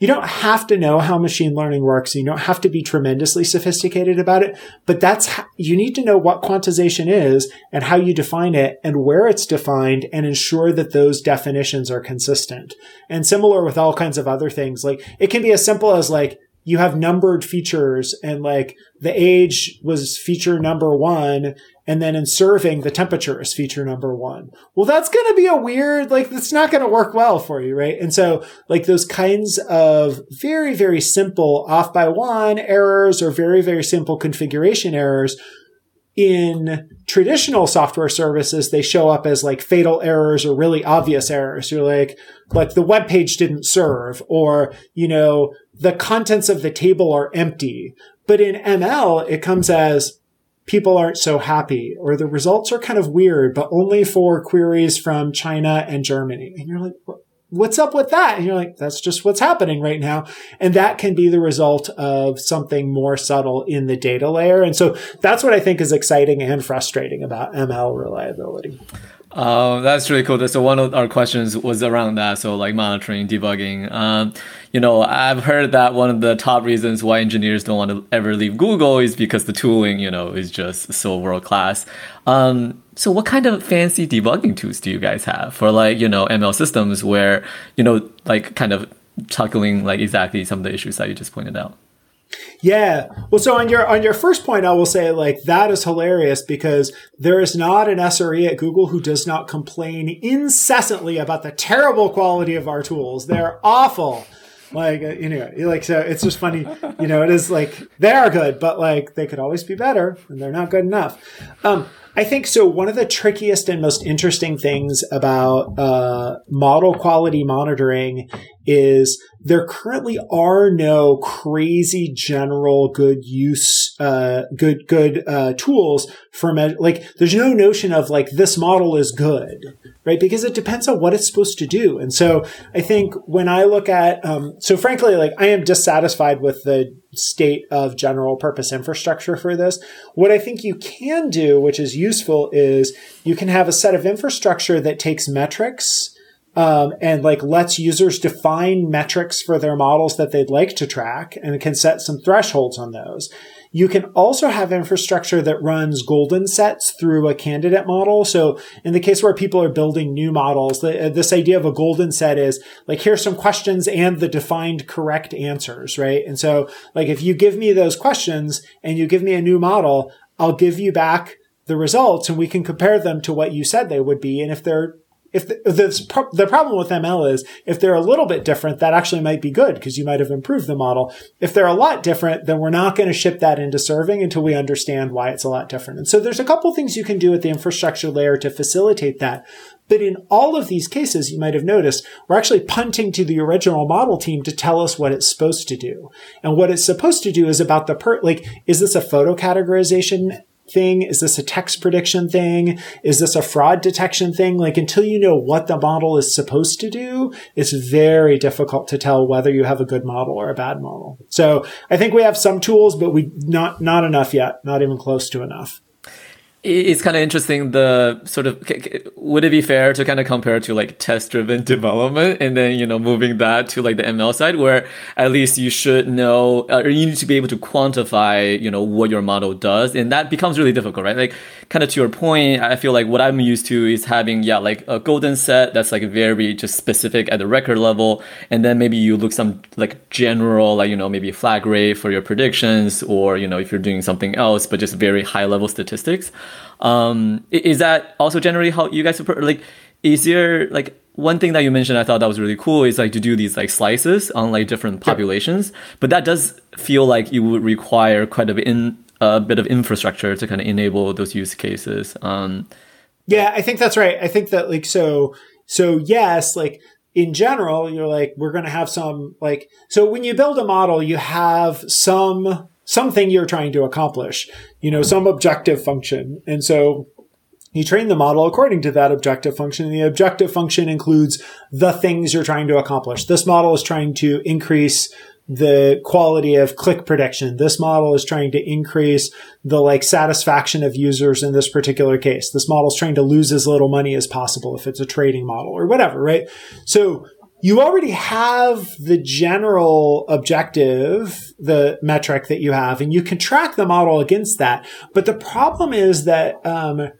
you don't have to know how machine learning works. You don't have to be tremendously sophisticated about it, but that's, how, you need to know what quantization is and how you define it and where it's defined and ensure that those definitions are consistent. And similar with all kinds of other things, like it can be as simple as like, you have numbered features and like the age was feature number one. And then in serving, the temperature is feature number one. Well, that's going to be a weird, like, that's not going to work well for you, right? And so like those kinds of very, very simple off by one errors or very, very simple configuration errors in traditional software services, they show up as like fatal errors or really obvious errors. You're like, like the web page didn't serve or, you know, the contents of the table are empty. But in ML, it comes as people aren't so happy or the results are kind of weird, but only for queries from China and Germany. And you're like, what's up with that? And you're like, that's just what's happening right now. And that can be the result of something more subtle in the data layer. And so that's what I think is exciting and frustrating about ML reliability. Um, that's really cool. So one of our questions was around that. So like monitoring, debugging. Um, you know, I've heard that one of the top reasons why engineers don't want to ever leave Google is because the tooling, you know, is just so world class. Um, so what kind of fancy debugging tools do you guys have for like, you know, ML systems where, you know, like kind of tackling like exactly some of the issues that you just pointed out? Yeah. Well, so on your on your first point, I will say like that is hilarious because there is not an SRE at Google who does not complain incessantly about the terrible quality of our tools. They're awful. Like you know, like so it's just funny. You know, it is like they are good, but like they could always be better, and they're not good enough. Um, I think so. One of the trickiest and most interesting things about uh, model quality monitoring is there currently are no crazy general good use, uh, good, good, uh, tools for, like, there's no notion of like, this model is good, right? Because it depends on what it's supposed to do. And so I think when I look at, um, so frankly, like, I am dissatisfied with the state of general purpose infrastructure for this. What I think you can do, which is useful, is you can have a set of infrastructure that takes metrics, um, and like lets users define metrics for their models that they'd like to track and can set some thresholds on those. You can also have infrastructure that runs golden sets through a candidate model. So in the case where people are building new models, the, this idea of a golden set is like, here's some questions and the defined correct answers, right? And so like, if you give me those questions and you give me a new model, I'll give you back the results and we can compare them to what you said they would be. And if they're if the, the, the problem with ML is if they're a little bit different, that actually might be good because you might have improved the model. If they're a lot different, then we're not going to ship that into serving until we understand why it's a lot different. And so there's a couple things you can do at the infrastructure layer to facilitate that. But in all of these cases, you might have noticed we're actually punting to the original model team to tell us what it's supposed to do. And what it's supposed to do is about the per, like, is this a photo categorization thing? Is this a text prediction thing? Is this a fraud detection thing? Like until you know what the model is supposed to do, it's very difficult to tell whether you have a good model or a bad model. So I think we have some tools, but we not, not enough yet, not even close to enough it's kind of interesting the sort of would it be fair to kind of compare to like test driven development and then you know moving that to like the ml side where at least you should know uh, or you need to be able to quantify you know what your model does and that becomes really difficult right? Like kind of to your point i feel like what i'm used to is having yeah like a golden set that's like very just specific at the record level and then maybe you look some like general like you know maybe flag rate for your predictions or you know if you're doing something else but just very high level statistics um, is that also generally how you guys support? like? Is there like one thing that you mentioned? I thought that was really cool is like to do these like slices on like different populations, but that does feel like you would require quite a bit in a bit of infrastructure to kind of enable those use cases. Um, yeah, I think that's right. I think that like so so yes, like in general, you're like we're going to have some like so when you build a model, you have some something you're trying to accomplish, you know, some objective function. And so you train the model according to that objective function. And the objective function includes the things you're trying to accomplish. This model is trying to increase the quality of click prediction. This model is trying to increase the like satisfaction of users in this particular case. This model is trying to lose as little money as possible if it's a trading model or whatever, right? So you already have the general objective, the metric that you have, and you can track the model against that. But the problem is that, um,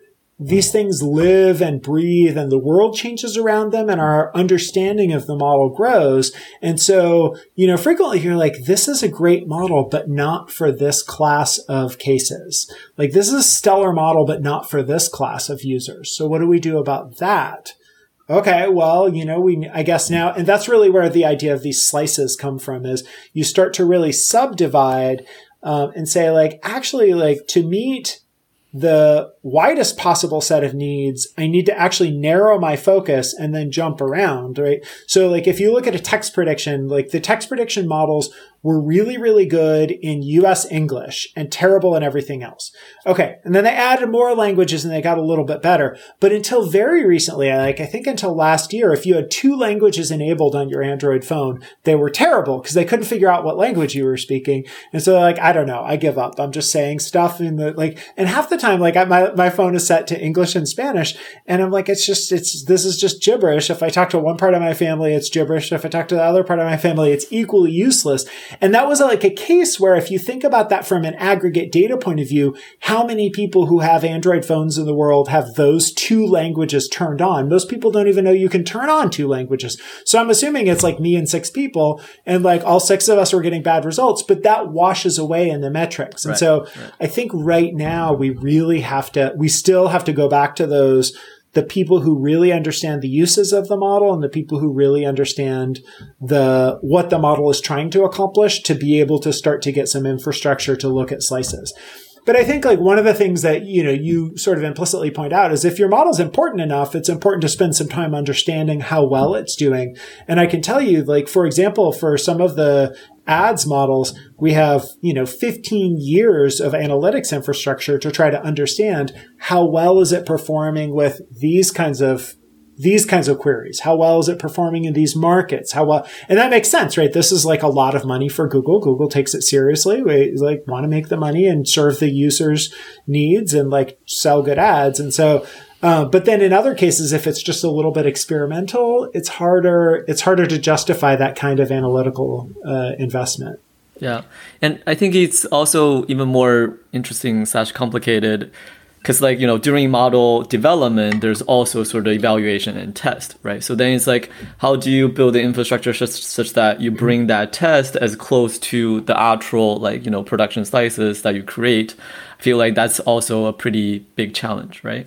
these things live and breathe and the world changes around them and our understanding of the model grows. And so, you know, frequently you're like, this is a great model, but not for this class of cases. Like this is a stellar model, but not for this class of users. So what do we do about that? Okay, well, you know, we, I guess now, and that's really where the idea of these slices come from is you start to really subdivide um, and say like, actually, like to meet the widest possible set of needs, I need to actually narrow my focus and then jump around, right? So like if you look at a text prediction, like the text prediction models were really, really good in US English and terrible in everything else. Okay. And then they added more languages and they got a little bit better. But until very recently, like I think until last year, if you had two languages enabled on your Android phone, they were terrible because they couldn't figure out what language you were speaking. And so like, I don't know. I give up. I'm just saying stuff in the like, and half the time, like I, my, my phone is set to English and Spanish. And I'm like, it's just, it's, this is just gibberish. If I talk to one part of my family, it's gibberish. If I talk to the other part of my family, it's equally useless. And that was like a case where if you think about that from an aggregate data point of view, how many people who have Android phones in the world have those two languages turned on? Most people don't even know you can turn on two languages. So I'm assuming it's like me and six people and like all six of us were getting bad results, but that washes away in the metrics. And Right, so right. I think right now we really have to, we still have to go back to those the people who really understand the uses of the model and the people who really understand the what the model is trying to accomplish to be able to start to get some infrastructure to look at slices. But I think like one of the things that, you know, you sort of implicitly point out is if your model is important enough, it's important to spend some time understanding how well it's doing. And I can tell you, like, for example, for some of the ads models, we have, you know, 15 years of analytics infrastructure to try to understand how well is it performing with these kinds of these kinds of queries. How well is it performing in these markets? How well, and that makes sense, right? This is like a lot of money for Google. Google takes it seriously. We like want to make the money and serve the users' needs and like sell good ads. And so, uh, but then in other cases, if it's just a little bit experimental, it's harder. It's harder to justify that kind of analytical uh, investment. Yeah, and I think it's also even more interesting slash complicated because like you know during model development there's also sort of evaluation and test right? So then it's like how do you build the infrastructure such, such that you bring that test as close to the actual like you know production slices that you create? I feel like that's also a pretty big challenge right?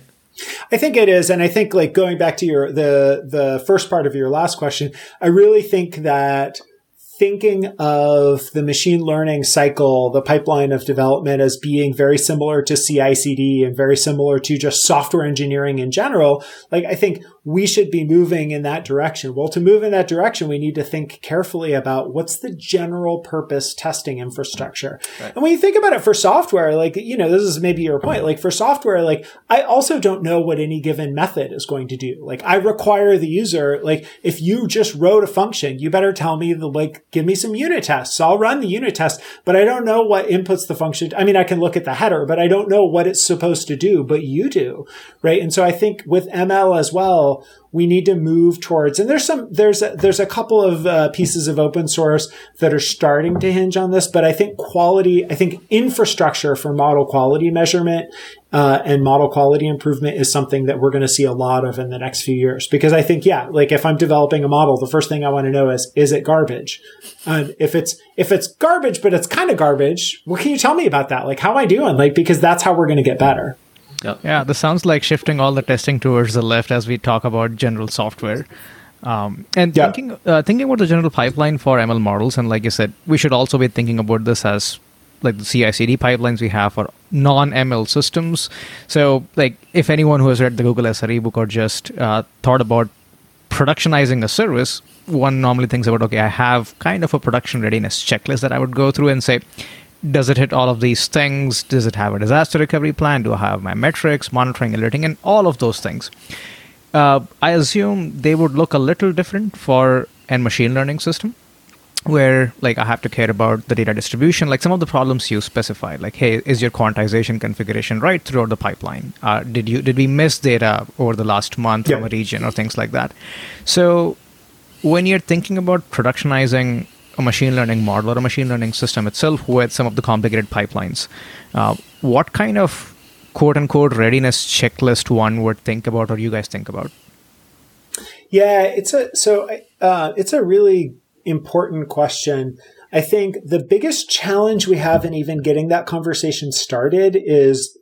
I think it is, and I think like going back to your the the first part of your last question, I really think that thinking of the machine learning cycle, the pipeline of development as being very similar to CI/CD and very similar to just software engineering in general, like I think we should be moving in that direction. Well, to move in that direction, we need to think carefully about what's the general purpose testing infrastructure. And when you think about it for software, like, you know, this is maybe your point. Like for software, like I also don't know what any given method is going to do. Like I require the user, like if you just wrote a function, you better tell me the, like, give me some unit tests. I'll run the unit test, but I don't know what inputs the function. I mean, I can look at the header, but I don't know what it's supposed to do, but you do. Right. And so I think with ML as well, we need to move towards, and there's some, there's a, there's a couple of uh, pieces of open source that are starting to hinge on this, but I think quality, I think infrastructure for model quality measurement uh, and model quality improvement is something that we're going to see a lot of in the next few years. Because I think, yeah, like if I'm developing a model, the first thing I want to know is, is it garbage? If it's, if it's garbage, but it's kind of garbage, what can you tell me about that? Like, how am I doing? Like, because that's how we're going to get better. Yeah, Yeah. this sounds like shifting all the testing towards the left as we talk about general software. Um, and Yeah. thinking uh, thinking about the general pipeline for ML models, and like you said, we should also be thinking about this as like the CI/CD pipelines we have for non-ML systems. So, like, if anyone who has read the Google SRE book or just uh, thought about productionizing a service, one normally thinks about, okay, I have kind of a production readiness checklist that I would go through and say, does it hit all of these things? Does it have a disaster recovery plan? Do I have my metrics, monitoring, alerting, and all of those things? Uh, I assume they would look a little different for a machine learning system where like I have to care about the data distribution, like some of the problems you specified, like hey, is your quantization configuration right throughout the pipeline? Uh, did you did we miss data over the last month from a region or things like that? So when you're thinking about productionizing a machine learning model or a machine learning system itself with some of the complicated pipelines, uh, what kind of quote unquote readiness checklist one would think about or you guys think about? Yeah, it's a so uh, it's a really important question. I think the biggest challenge we have in even getting that conversation started is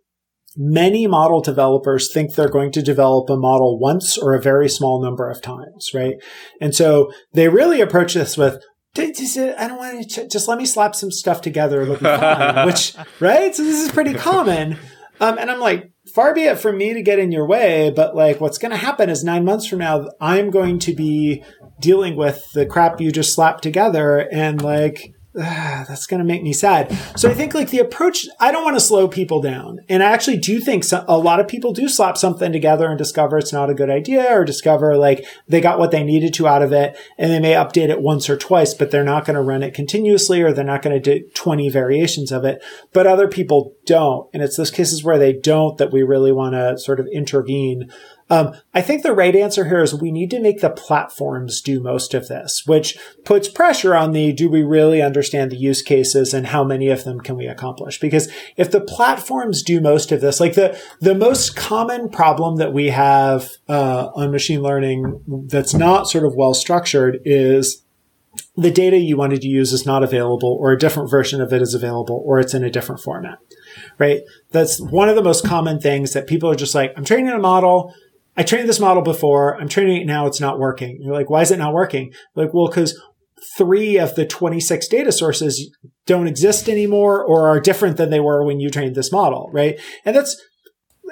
many model developers think they're going to develop a model once or a very small number of times, right? And so they really approach this with, I don't want to just let me slap some stuff together. It'll be fine, which, right? So this is pretty common. Um, and I'm like, far be it from me to get in your way, but like what's going to happen is nine months from now, I'm going to be dealing with the crap you just slapped together and like, uh, that's going to make me sad. So I think like the approach, I don't want to slow people down. And I actually do think so, a lot of people do slap something together and discover it's not a good idea or discover like they got what they needed to out of it. And they may update it once or twice, but they're not going to run it continuously or they're not going to do 20 variations of it. But other people don't. And it's those cases where they don't that we really want to sort of intervene. Um, I think the right answer here is we need to make the platforms do most of this, which puts pressure on the do we really understand the use cases and how many of them can we accomplish? Because if the platforms do most of this, like the the most common problem that we have uh, on machine learning that's not sort of well structured is the data you wanted to use is not available or a different version of it is available or it's in a different format right that's one of the most common things that people are just like i'm training a model I trained this model before. I'm training it now. It's not working. You're like, why is it not working? Like, well, because three of the 26 data sources don't exist anymore or are different than they were when you trained this model, right? And that's,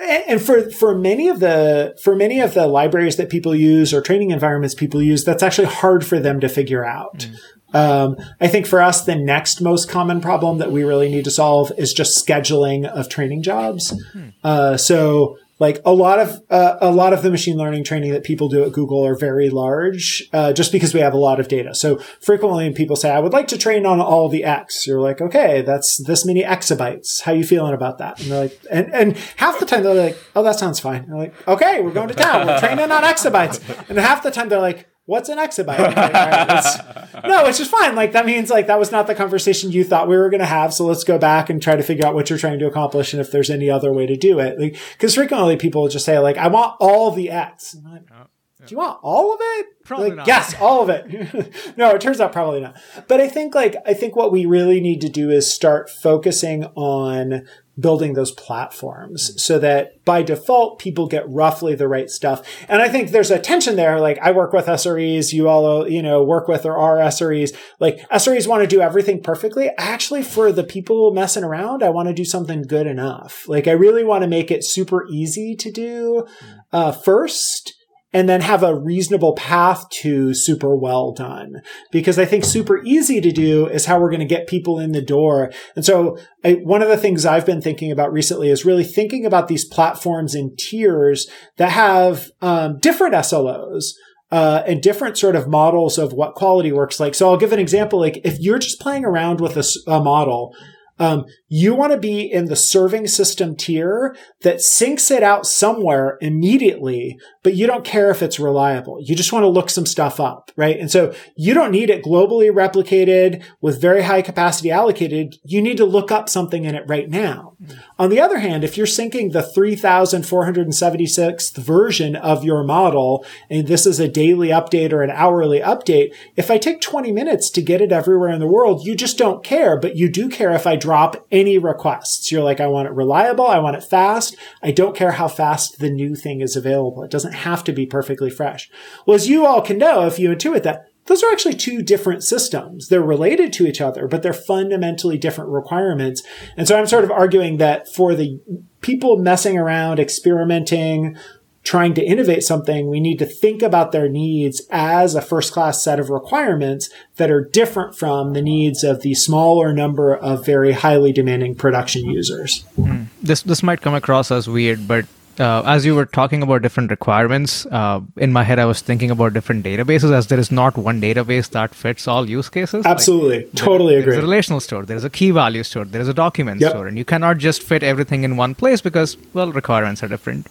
and for, for many of the, for many of the libraries that people use or training environments people use, that's actually hard for them to figure out. Mm. Um, I think for us, the next most common problem that we really need to solve is just scheduling of training jobs. Mm-hmm. Uh, so like a lot of uh, a lot of the machine learning training that people do at Google are very large, uh, just because we have a lot of data. So frequently, people say, "I would like to train on all the X." You're like, "Okay, that's this many exabytes. How you feeling about that?" And they're like, and, and half the time they're like, "Oh, that sounds fine." they're like, "Okay, we're going to town. We're training on exabytes." And half the time they're like, what's an exabyte? Like, it's, no, which is fine. Like that means like that was not the conversation you thought we were going to have. So let's go back and try to figure out what you're trying to accomplish and if there's any other way to do it. Like, cause frequently people just say like, I want all the X. Like, yeah. Do you want all of it? Probably like, not. Yes, all of it. no, it turns out probably not. But I think like, I think what we really need to do is start focusing on building those platforms so that by default people get roughly the right stuff. And I think there's a tension there. Like I work with SREs, you all, you know, work with or are SREs. Like SREs want to do everything perfectly. Actually, for the people messing around, I want to do something good enough. Like I really want to make it super easy to do uh, first and then have a reasonable path to super well done. Because I think super easy to do is how we're going to get people in the door. And so I, one of the things I've been thinking about recently is really thinking about these platforms in tiers that have um, different SLOs. Uh, and different sort of models of what quality works like. So I'll give an example. Like if you're just playing around with a, a model, um, you want to be in the serving system tier that syncs it out somewhere immediately, but you don't care if it's reliable. You just want to look some stuff up, right? And so you don't need it globally replicated with very high capacity allocated. You need to look up something in it right now. Mm-hmm. On the other hand, if you're syncing the 3476th version of your model, and this is a daily update or an hourly update, if I take 20 minutes to get it everywhere in the world, you just don't care, but you do care if I drop any requests. You're like, I want it reliable. I want it fast. I don't care how fast the new thing is available. It doesn't have to be perfectly fresh. Well, as you all can know, if you intuit that, those are actually two different systems. They're related to each other, but they're fundamentally different requirements. And so I'm sort of arguing that for the people messing around, experimenting, trying to innovate something, we need to think about their needs as a first class set of requirements that are different from the needs of the smaller number of very highly demanding production users. Mm. This this might come across as weird, but uh, as you were talking about different requirements, uh, in my head I was thinking about different databases, as there is not one database that fits all use cases. Absolutely, like, totally there, agree. There's a relational store, there is a key value store, there is a document yep. store, and you cannot just fit everything in one place because well, requirements are different.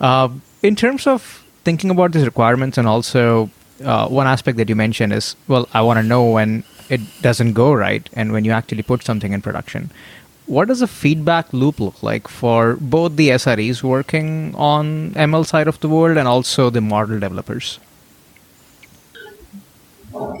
Uh, in terms of thinking about these requirements, and also uh, one aspect that you mentioned is well, I want to know when it doesn't go right and when you actually put something in production what does a feedback loop look like for both the SREs working on ML side of the world and also the model developers?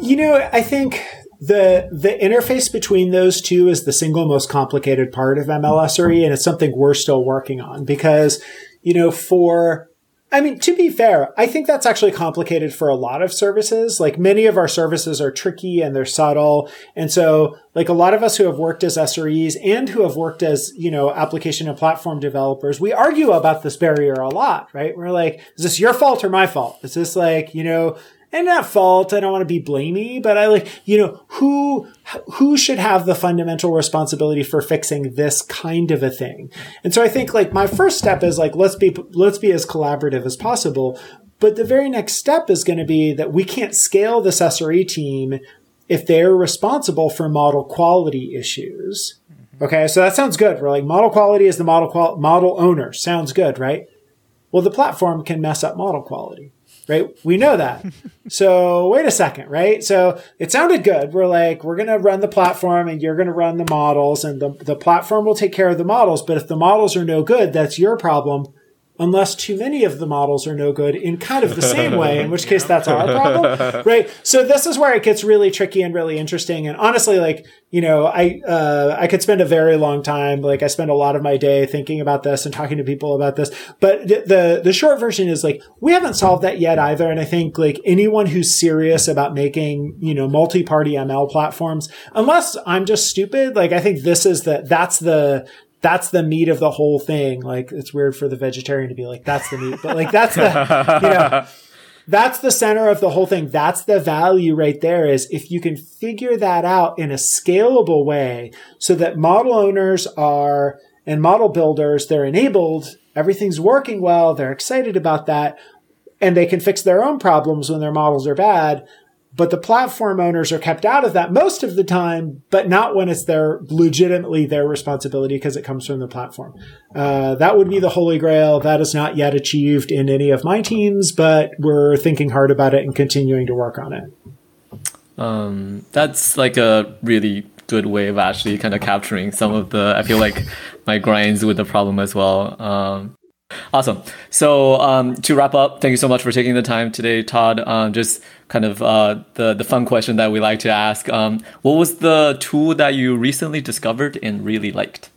You know, I think the the interface between those two is the single most complicated part of MLSRE, and it's something we're still working on because, you know, for I mean, to be fair, I think that's actually complicated for a lot of services. Like many of our services are tricky and they're subtle. And so like a lot of us who have worked as SREs and who have worked as, you know, application and platform developers, we argue about this barrier a lot, right? We're like, is this your fault or my fault? Is this like, you know, and not fault. I don't want to be blamey, but I like, you know, who, who should have the fundamental responsibility for fixing this kind of a thing? And so I think like my first step is like, let's be, let's be as collaborative as possible. But the very next step is going to be that we can't scale this SRE team if they're responsible for model quality issues. Okay. So that sounds good. We're like model quality is the model qual- model owner. Sounds good, right? Well, the platform can mess up model quality right? We know that. so wait a second, right? So it sounded good. We're like, we're going to run the platform and you're going to run the models and the, the platform will take care of the models. But if the models are no good, that's your problem unless too many of the models are no good in kind of the same way, in which case that's our problem. Right. So this is where it gets really tricky and really interesting. And honestly, like, you know, I, uh, I could spend a very long time. Like I spend a lot of my day thinking about this and talking to people about this. But the, the, the short version is like, we haven't solved that yet either. And I think like anyone who's serious about making, you know, multi-party ML platforms, unless I'm just stupid, like I think this is the, that's the, that's the meat of the whole thing. Like it's weird for the vegetarian to be like, that's the meat, but like that's the, you know, that's the center of the whole thing. That's the value right there is if you can figure that out in a scalable way so that model owners are and model builders, they're enabled, everything's working well, they're excited about that, and they can fix their own problems when their models are bad but the platform owners are kept out of that most of the time, but not when it's their legitimately their responsibility because it comes from the platform. Uh, that would be the holy grail. That is not yet achieved in any of my teams, but we're thinking hard about it and continuing to work on it. Um, that's like a really good way of actually kind of capturing some of the. I feel like my grinds with the problem as well. Um, Awesome. So um, to wrap up, thank you so much for taking the time today, Todd. Um, just kind of uh, the the fun question that we like to ask. Um, what was the tool that you recently discovered and really liked?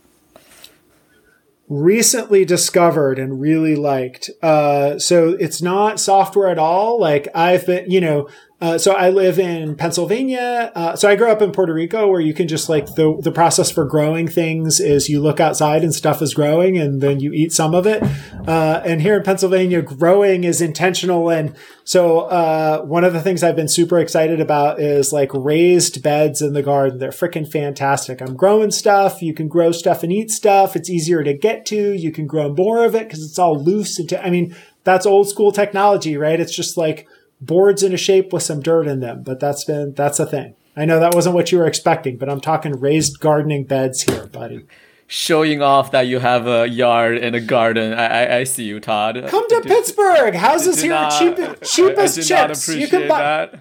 Recently discovered and really liked. Uh, so it's not software at all. Like I've been, you know, uh, so I live in Pennsylvania. Uh, so I grew up in Puerto Rico where you can just like the, the process for growing things is you look outside and stuff is growing and then you eat some of it. Uh, and here in Pennsylvania, growing is intentional. And so, uh, one of the things I've been super excited about is like raised beds in the garden. They're freaking fantastic. I'm growing stuff. You can grow stuff and eat stuff. It's easier to get to. You can grow more of it because it's all loose. And I mean, that's old school technology, right? It's just like, boards in a shape with some dirt in them, but that's been that's a thing. I know that wasn't what you were expecting, but I'm talking raised gardening beds here, buddy. Showing off that you have a yard and a garden. I I, I see you, Todd. Come to Pittsburgh. Houses here are cheap, cheapest chips. You can buy. That.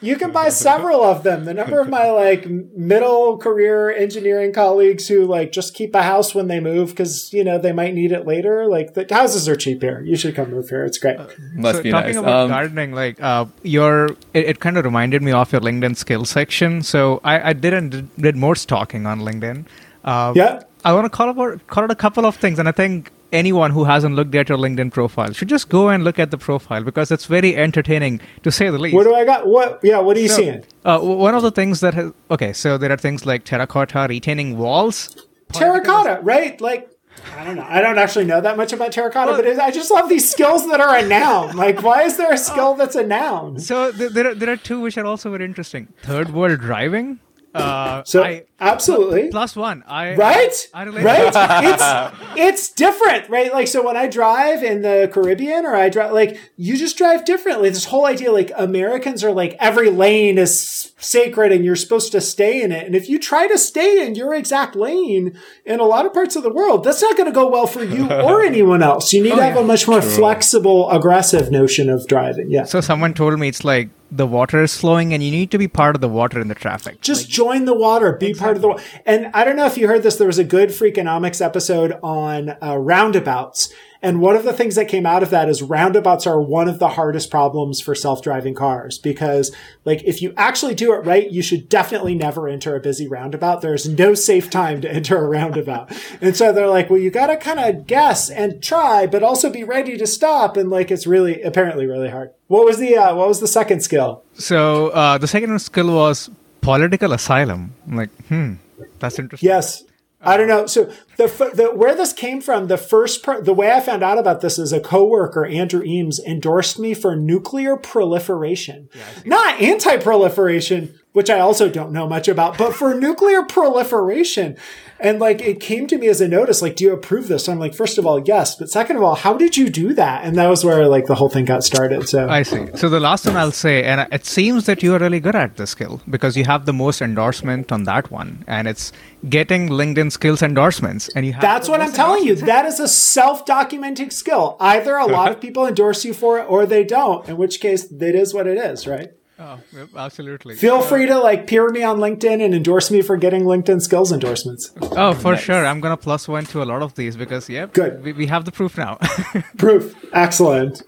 You can buy several of them. The number of my like middle career engineering colleagues who like just keep a house when they move because you know they might need it later. Like the houses are cheap here. You should come move here. It's great. Uh, must so be talking nice. about um, gardening, like uh, your it, it kind of reminded me of your LinkedIn skill section. So I, I did and did more stalking on LinkedIn. Uh, yeah. I want to call about call out a couple of things, and I think anyone who hasn't looked at your LinkedIn profile should just go and look at the profile because it's very entertaining to say the least. What do I got? What? Yeah. What are you So, seeing? Uh, one of the things that has okay, so there are things like terracotta retaining walls. Terracotta, right? Like. I don't know. I don't actually know that much about terracotta, but it, I just love these skills that are a noun. Like, why is there a skill that's a noun? So there are, there are two which are also very interesting. Third world driving. Uh, So, I, absolutely. plus one. I right? I, relate right? it's it's different right? Like so when i drive in the caribbean or i drive like you just drive differently. This whole idea like americans are like every lane is sacred and you're supposed to stay in it. And if you try to stay in your exact lane in a lot of parts of the world that's not going to go well for you or anyone else. You need to have yeah. a much more flexible aggressive notion of driving yeah. So someone told me it's like the water is flowing and you need to be part of the water in the traffic. just join the water, be part of the water. And I don't know if you heard this. There was a good Freakonomics episode on uh, roundabouts. And one of the things that came out of that is roundabouts are one of the hardest problems for self-driving cars because like if you actually do it right, you should definitely never enter a busy roundabout. There's no safe time to enter a roundabout. And so they're like, well, you got to kind of guess and try, but also be ready to stop. And like, it's really apparently really hard. What was the, uh, what was the second skill? So uh, the second skill was political asylum. I'm like, hmm, that's interesting. Yes. I don't uh-huh. know. So the, the where this came from, the first per- the way I found out about this is a coworker, Andrew Eames, endorsed me for nuclear proliferation, not anti-proliferation, which I also don't know much about, but for nuclear proliferation. And like it came to me as a notice, like, do you approve this? I'm like, first of all, yes, but second of all, how did you do that? And that was where like the whole thing got started. So I see. So the last one I'll say, and it seems that you are really good at this skill because you have the most endorsement on that one, and it's getting LinkedIn skills endorsements, and you have. That's what I'm telling you. That is a self-documenting skill. Either a lot of people endorse you for it or they don't, in which case it is what it is, right? Oh, absolutely. Feel free to like peer me on LinkedIn and endorse me for getting LinkedIn skills endorsements. Oh, for sure. I'm gonna plus one to a lot of these because, yep, Good. We, we have the proof now. Proof. Excellent.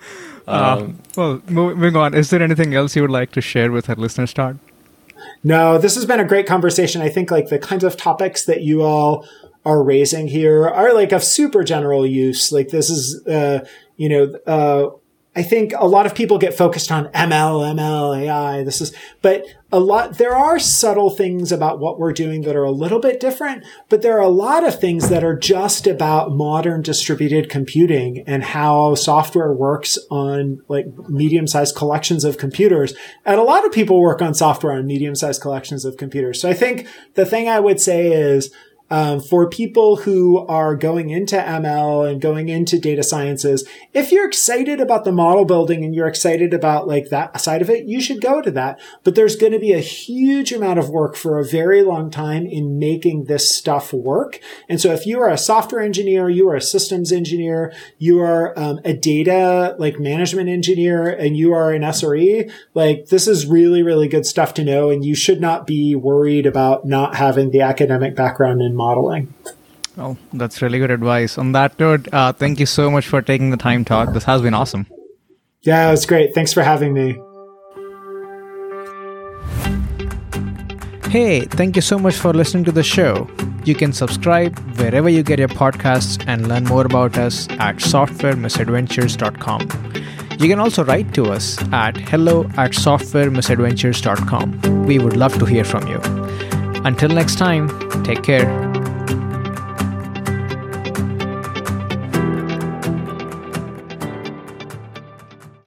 uh, well, moving on. Is there anything else you would like to share with our listeners, Todd? No, this has been a great conversation. I think like the kinds of topics that you all are raising here are like of super general use. Like this is, uh, you know, uh, I think a lot of people get focused on ML, ML, AI. This is, but a lot, there are subtle things about what we're doing that are a little bit different, but there are a lot of things that are just about modern distributed computing and how software works on like medium sized collections of computers. And a lot of people work on software on medium sized collections of computers. So I think the thing I would say is, um, for people who are going into ML and going into data sciences, if you're excited about the model building and you're excited about like that side of it, you should go to that. But there's going to be a huge amount of work for a very long time in making this stuff work. And so if you are a software engineer, you are a systems engineer, you are um, a data like management engineer, and you are an SRE, like this is really, really good stuff to know. And you should not be worried about not having the academic background in modeling. Oh, that's really good advice. On that note, uh, thank you so much for taking the time, Todd. This has been awesome. Yeah, it was great. Thanks for having me. Hey, thank you so much for listening to the show. You can subscribe wherever you get your podcasts and learn more about us at softwaremisadventures.com. You can also write to us at hello at softwaremisadventures.com. We would love to hear from you. Until next time, take care.